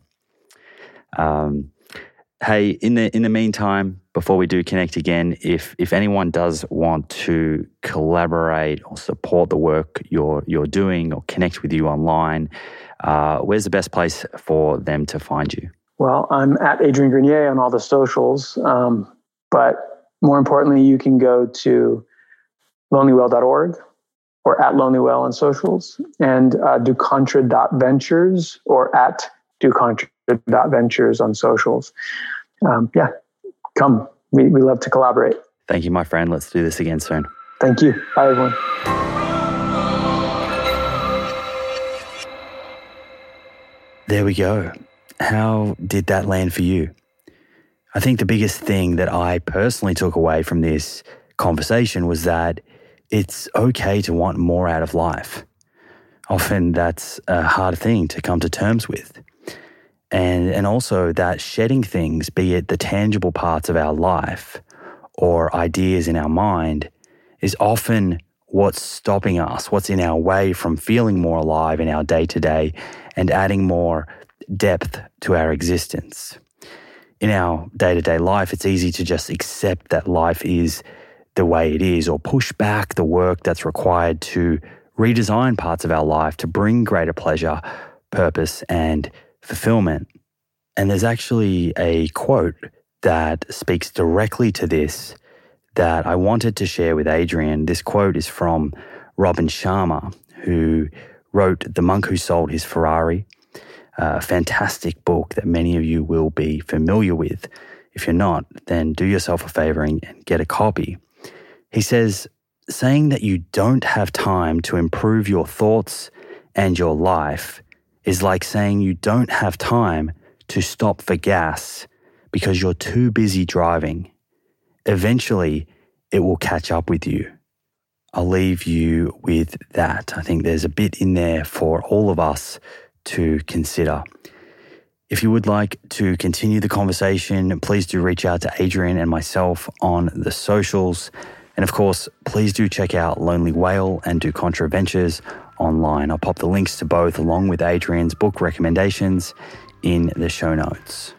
S1: Um, hey, in the in the meantime, before we do connect again, if if anyone does want to collaborate or support the work you're you're doing or connect with you online, uh, where's the best place for them to find you?
S2: Well, I'm at Adrian Grenier on all the socials, um, but more importantly, you can go to lonelywhale.org or at lonelywhale on socials and uh, ducontra.ventures or at ducontra.ventures on socials um, yeah, come. We, we love to collaborate.
S1: Thank you, my friend. Let's do this again soon.
S2: Thank you. Bye, everyone.
S1: There we go. How did that land for you? I think the biggest thing that I personally took away from this conversation was that it's okay to want more out of life. Often that's a hard thing to come to terms with and and also that shedding things be it the tangible parts of our life or ideas in our mind is often what's stopping us what's in our way from feeling more alive in our day to day and adding more depth to our existence. In our day to day life it's easy to just accept that life is the way it is or push back the work that's required to redesign parts of our life to bring greater pleasure purpose and fulfillment. And there's actually a quote that speaks directly to this that I wanted to share with Adrian. This quote is from Robin Sharma, who wrote The Monk Who Sold His Ferrari, a fantastic book that many of you will be familiar with. If you're not, then do yourself a favor and get a copy. He says, saying that you don't have time to improve your thoughts and your life is like saying you don't have time to stop for gas because you're too busy driving. Eventually, it will catch up with you. I'll leave you with that. I think there's a bit in there for all of us to consider. If you would like to continue the conversation, please do reach out to Adrian and myself on the socials. And of course, please do check out Lonely Whale and Du Contra Ventures online. I'll pop the links to both along with Adrian's book recommendations in the show notes.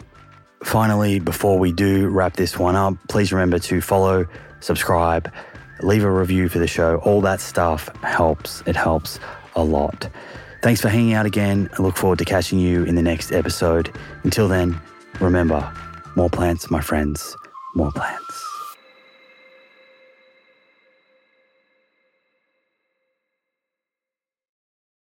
S1: Finally, before we do wrap this one up, please remember to follow, subscribe, leave a review for the show. All that stuff helps. It helps a lot. Thanks for hanging out again. I look forward to catching you in the next episode. Until then, remember more plants, my friends, more plants.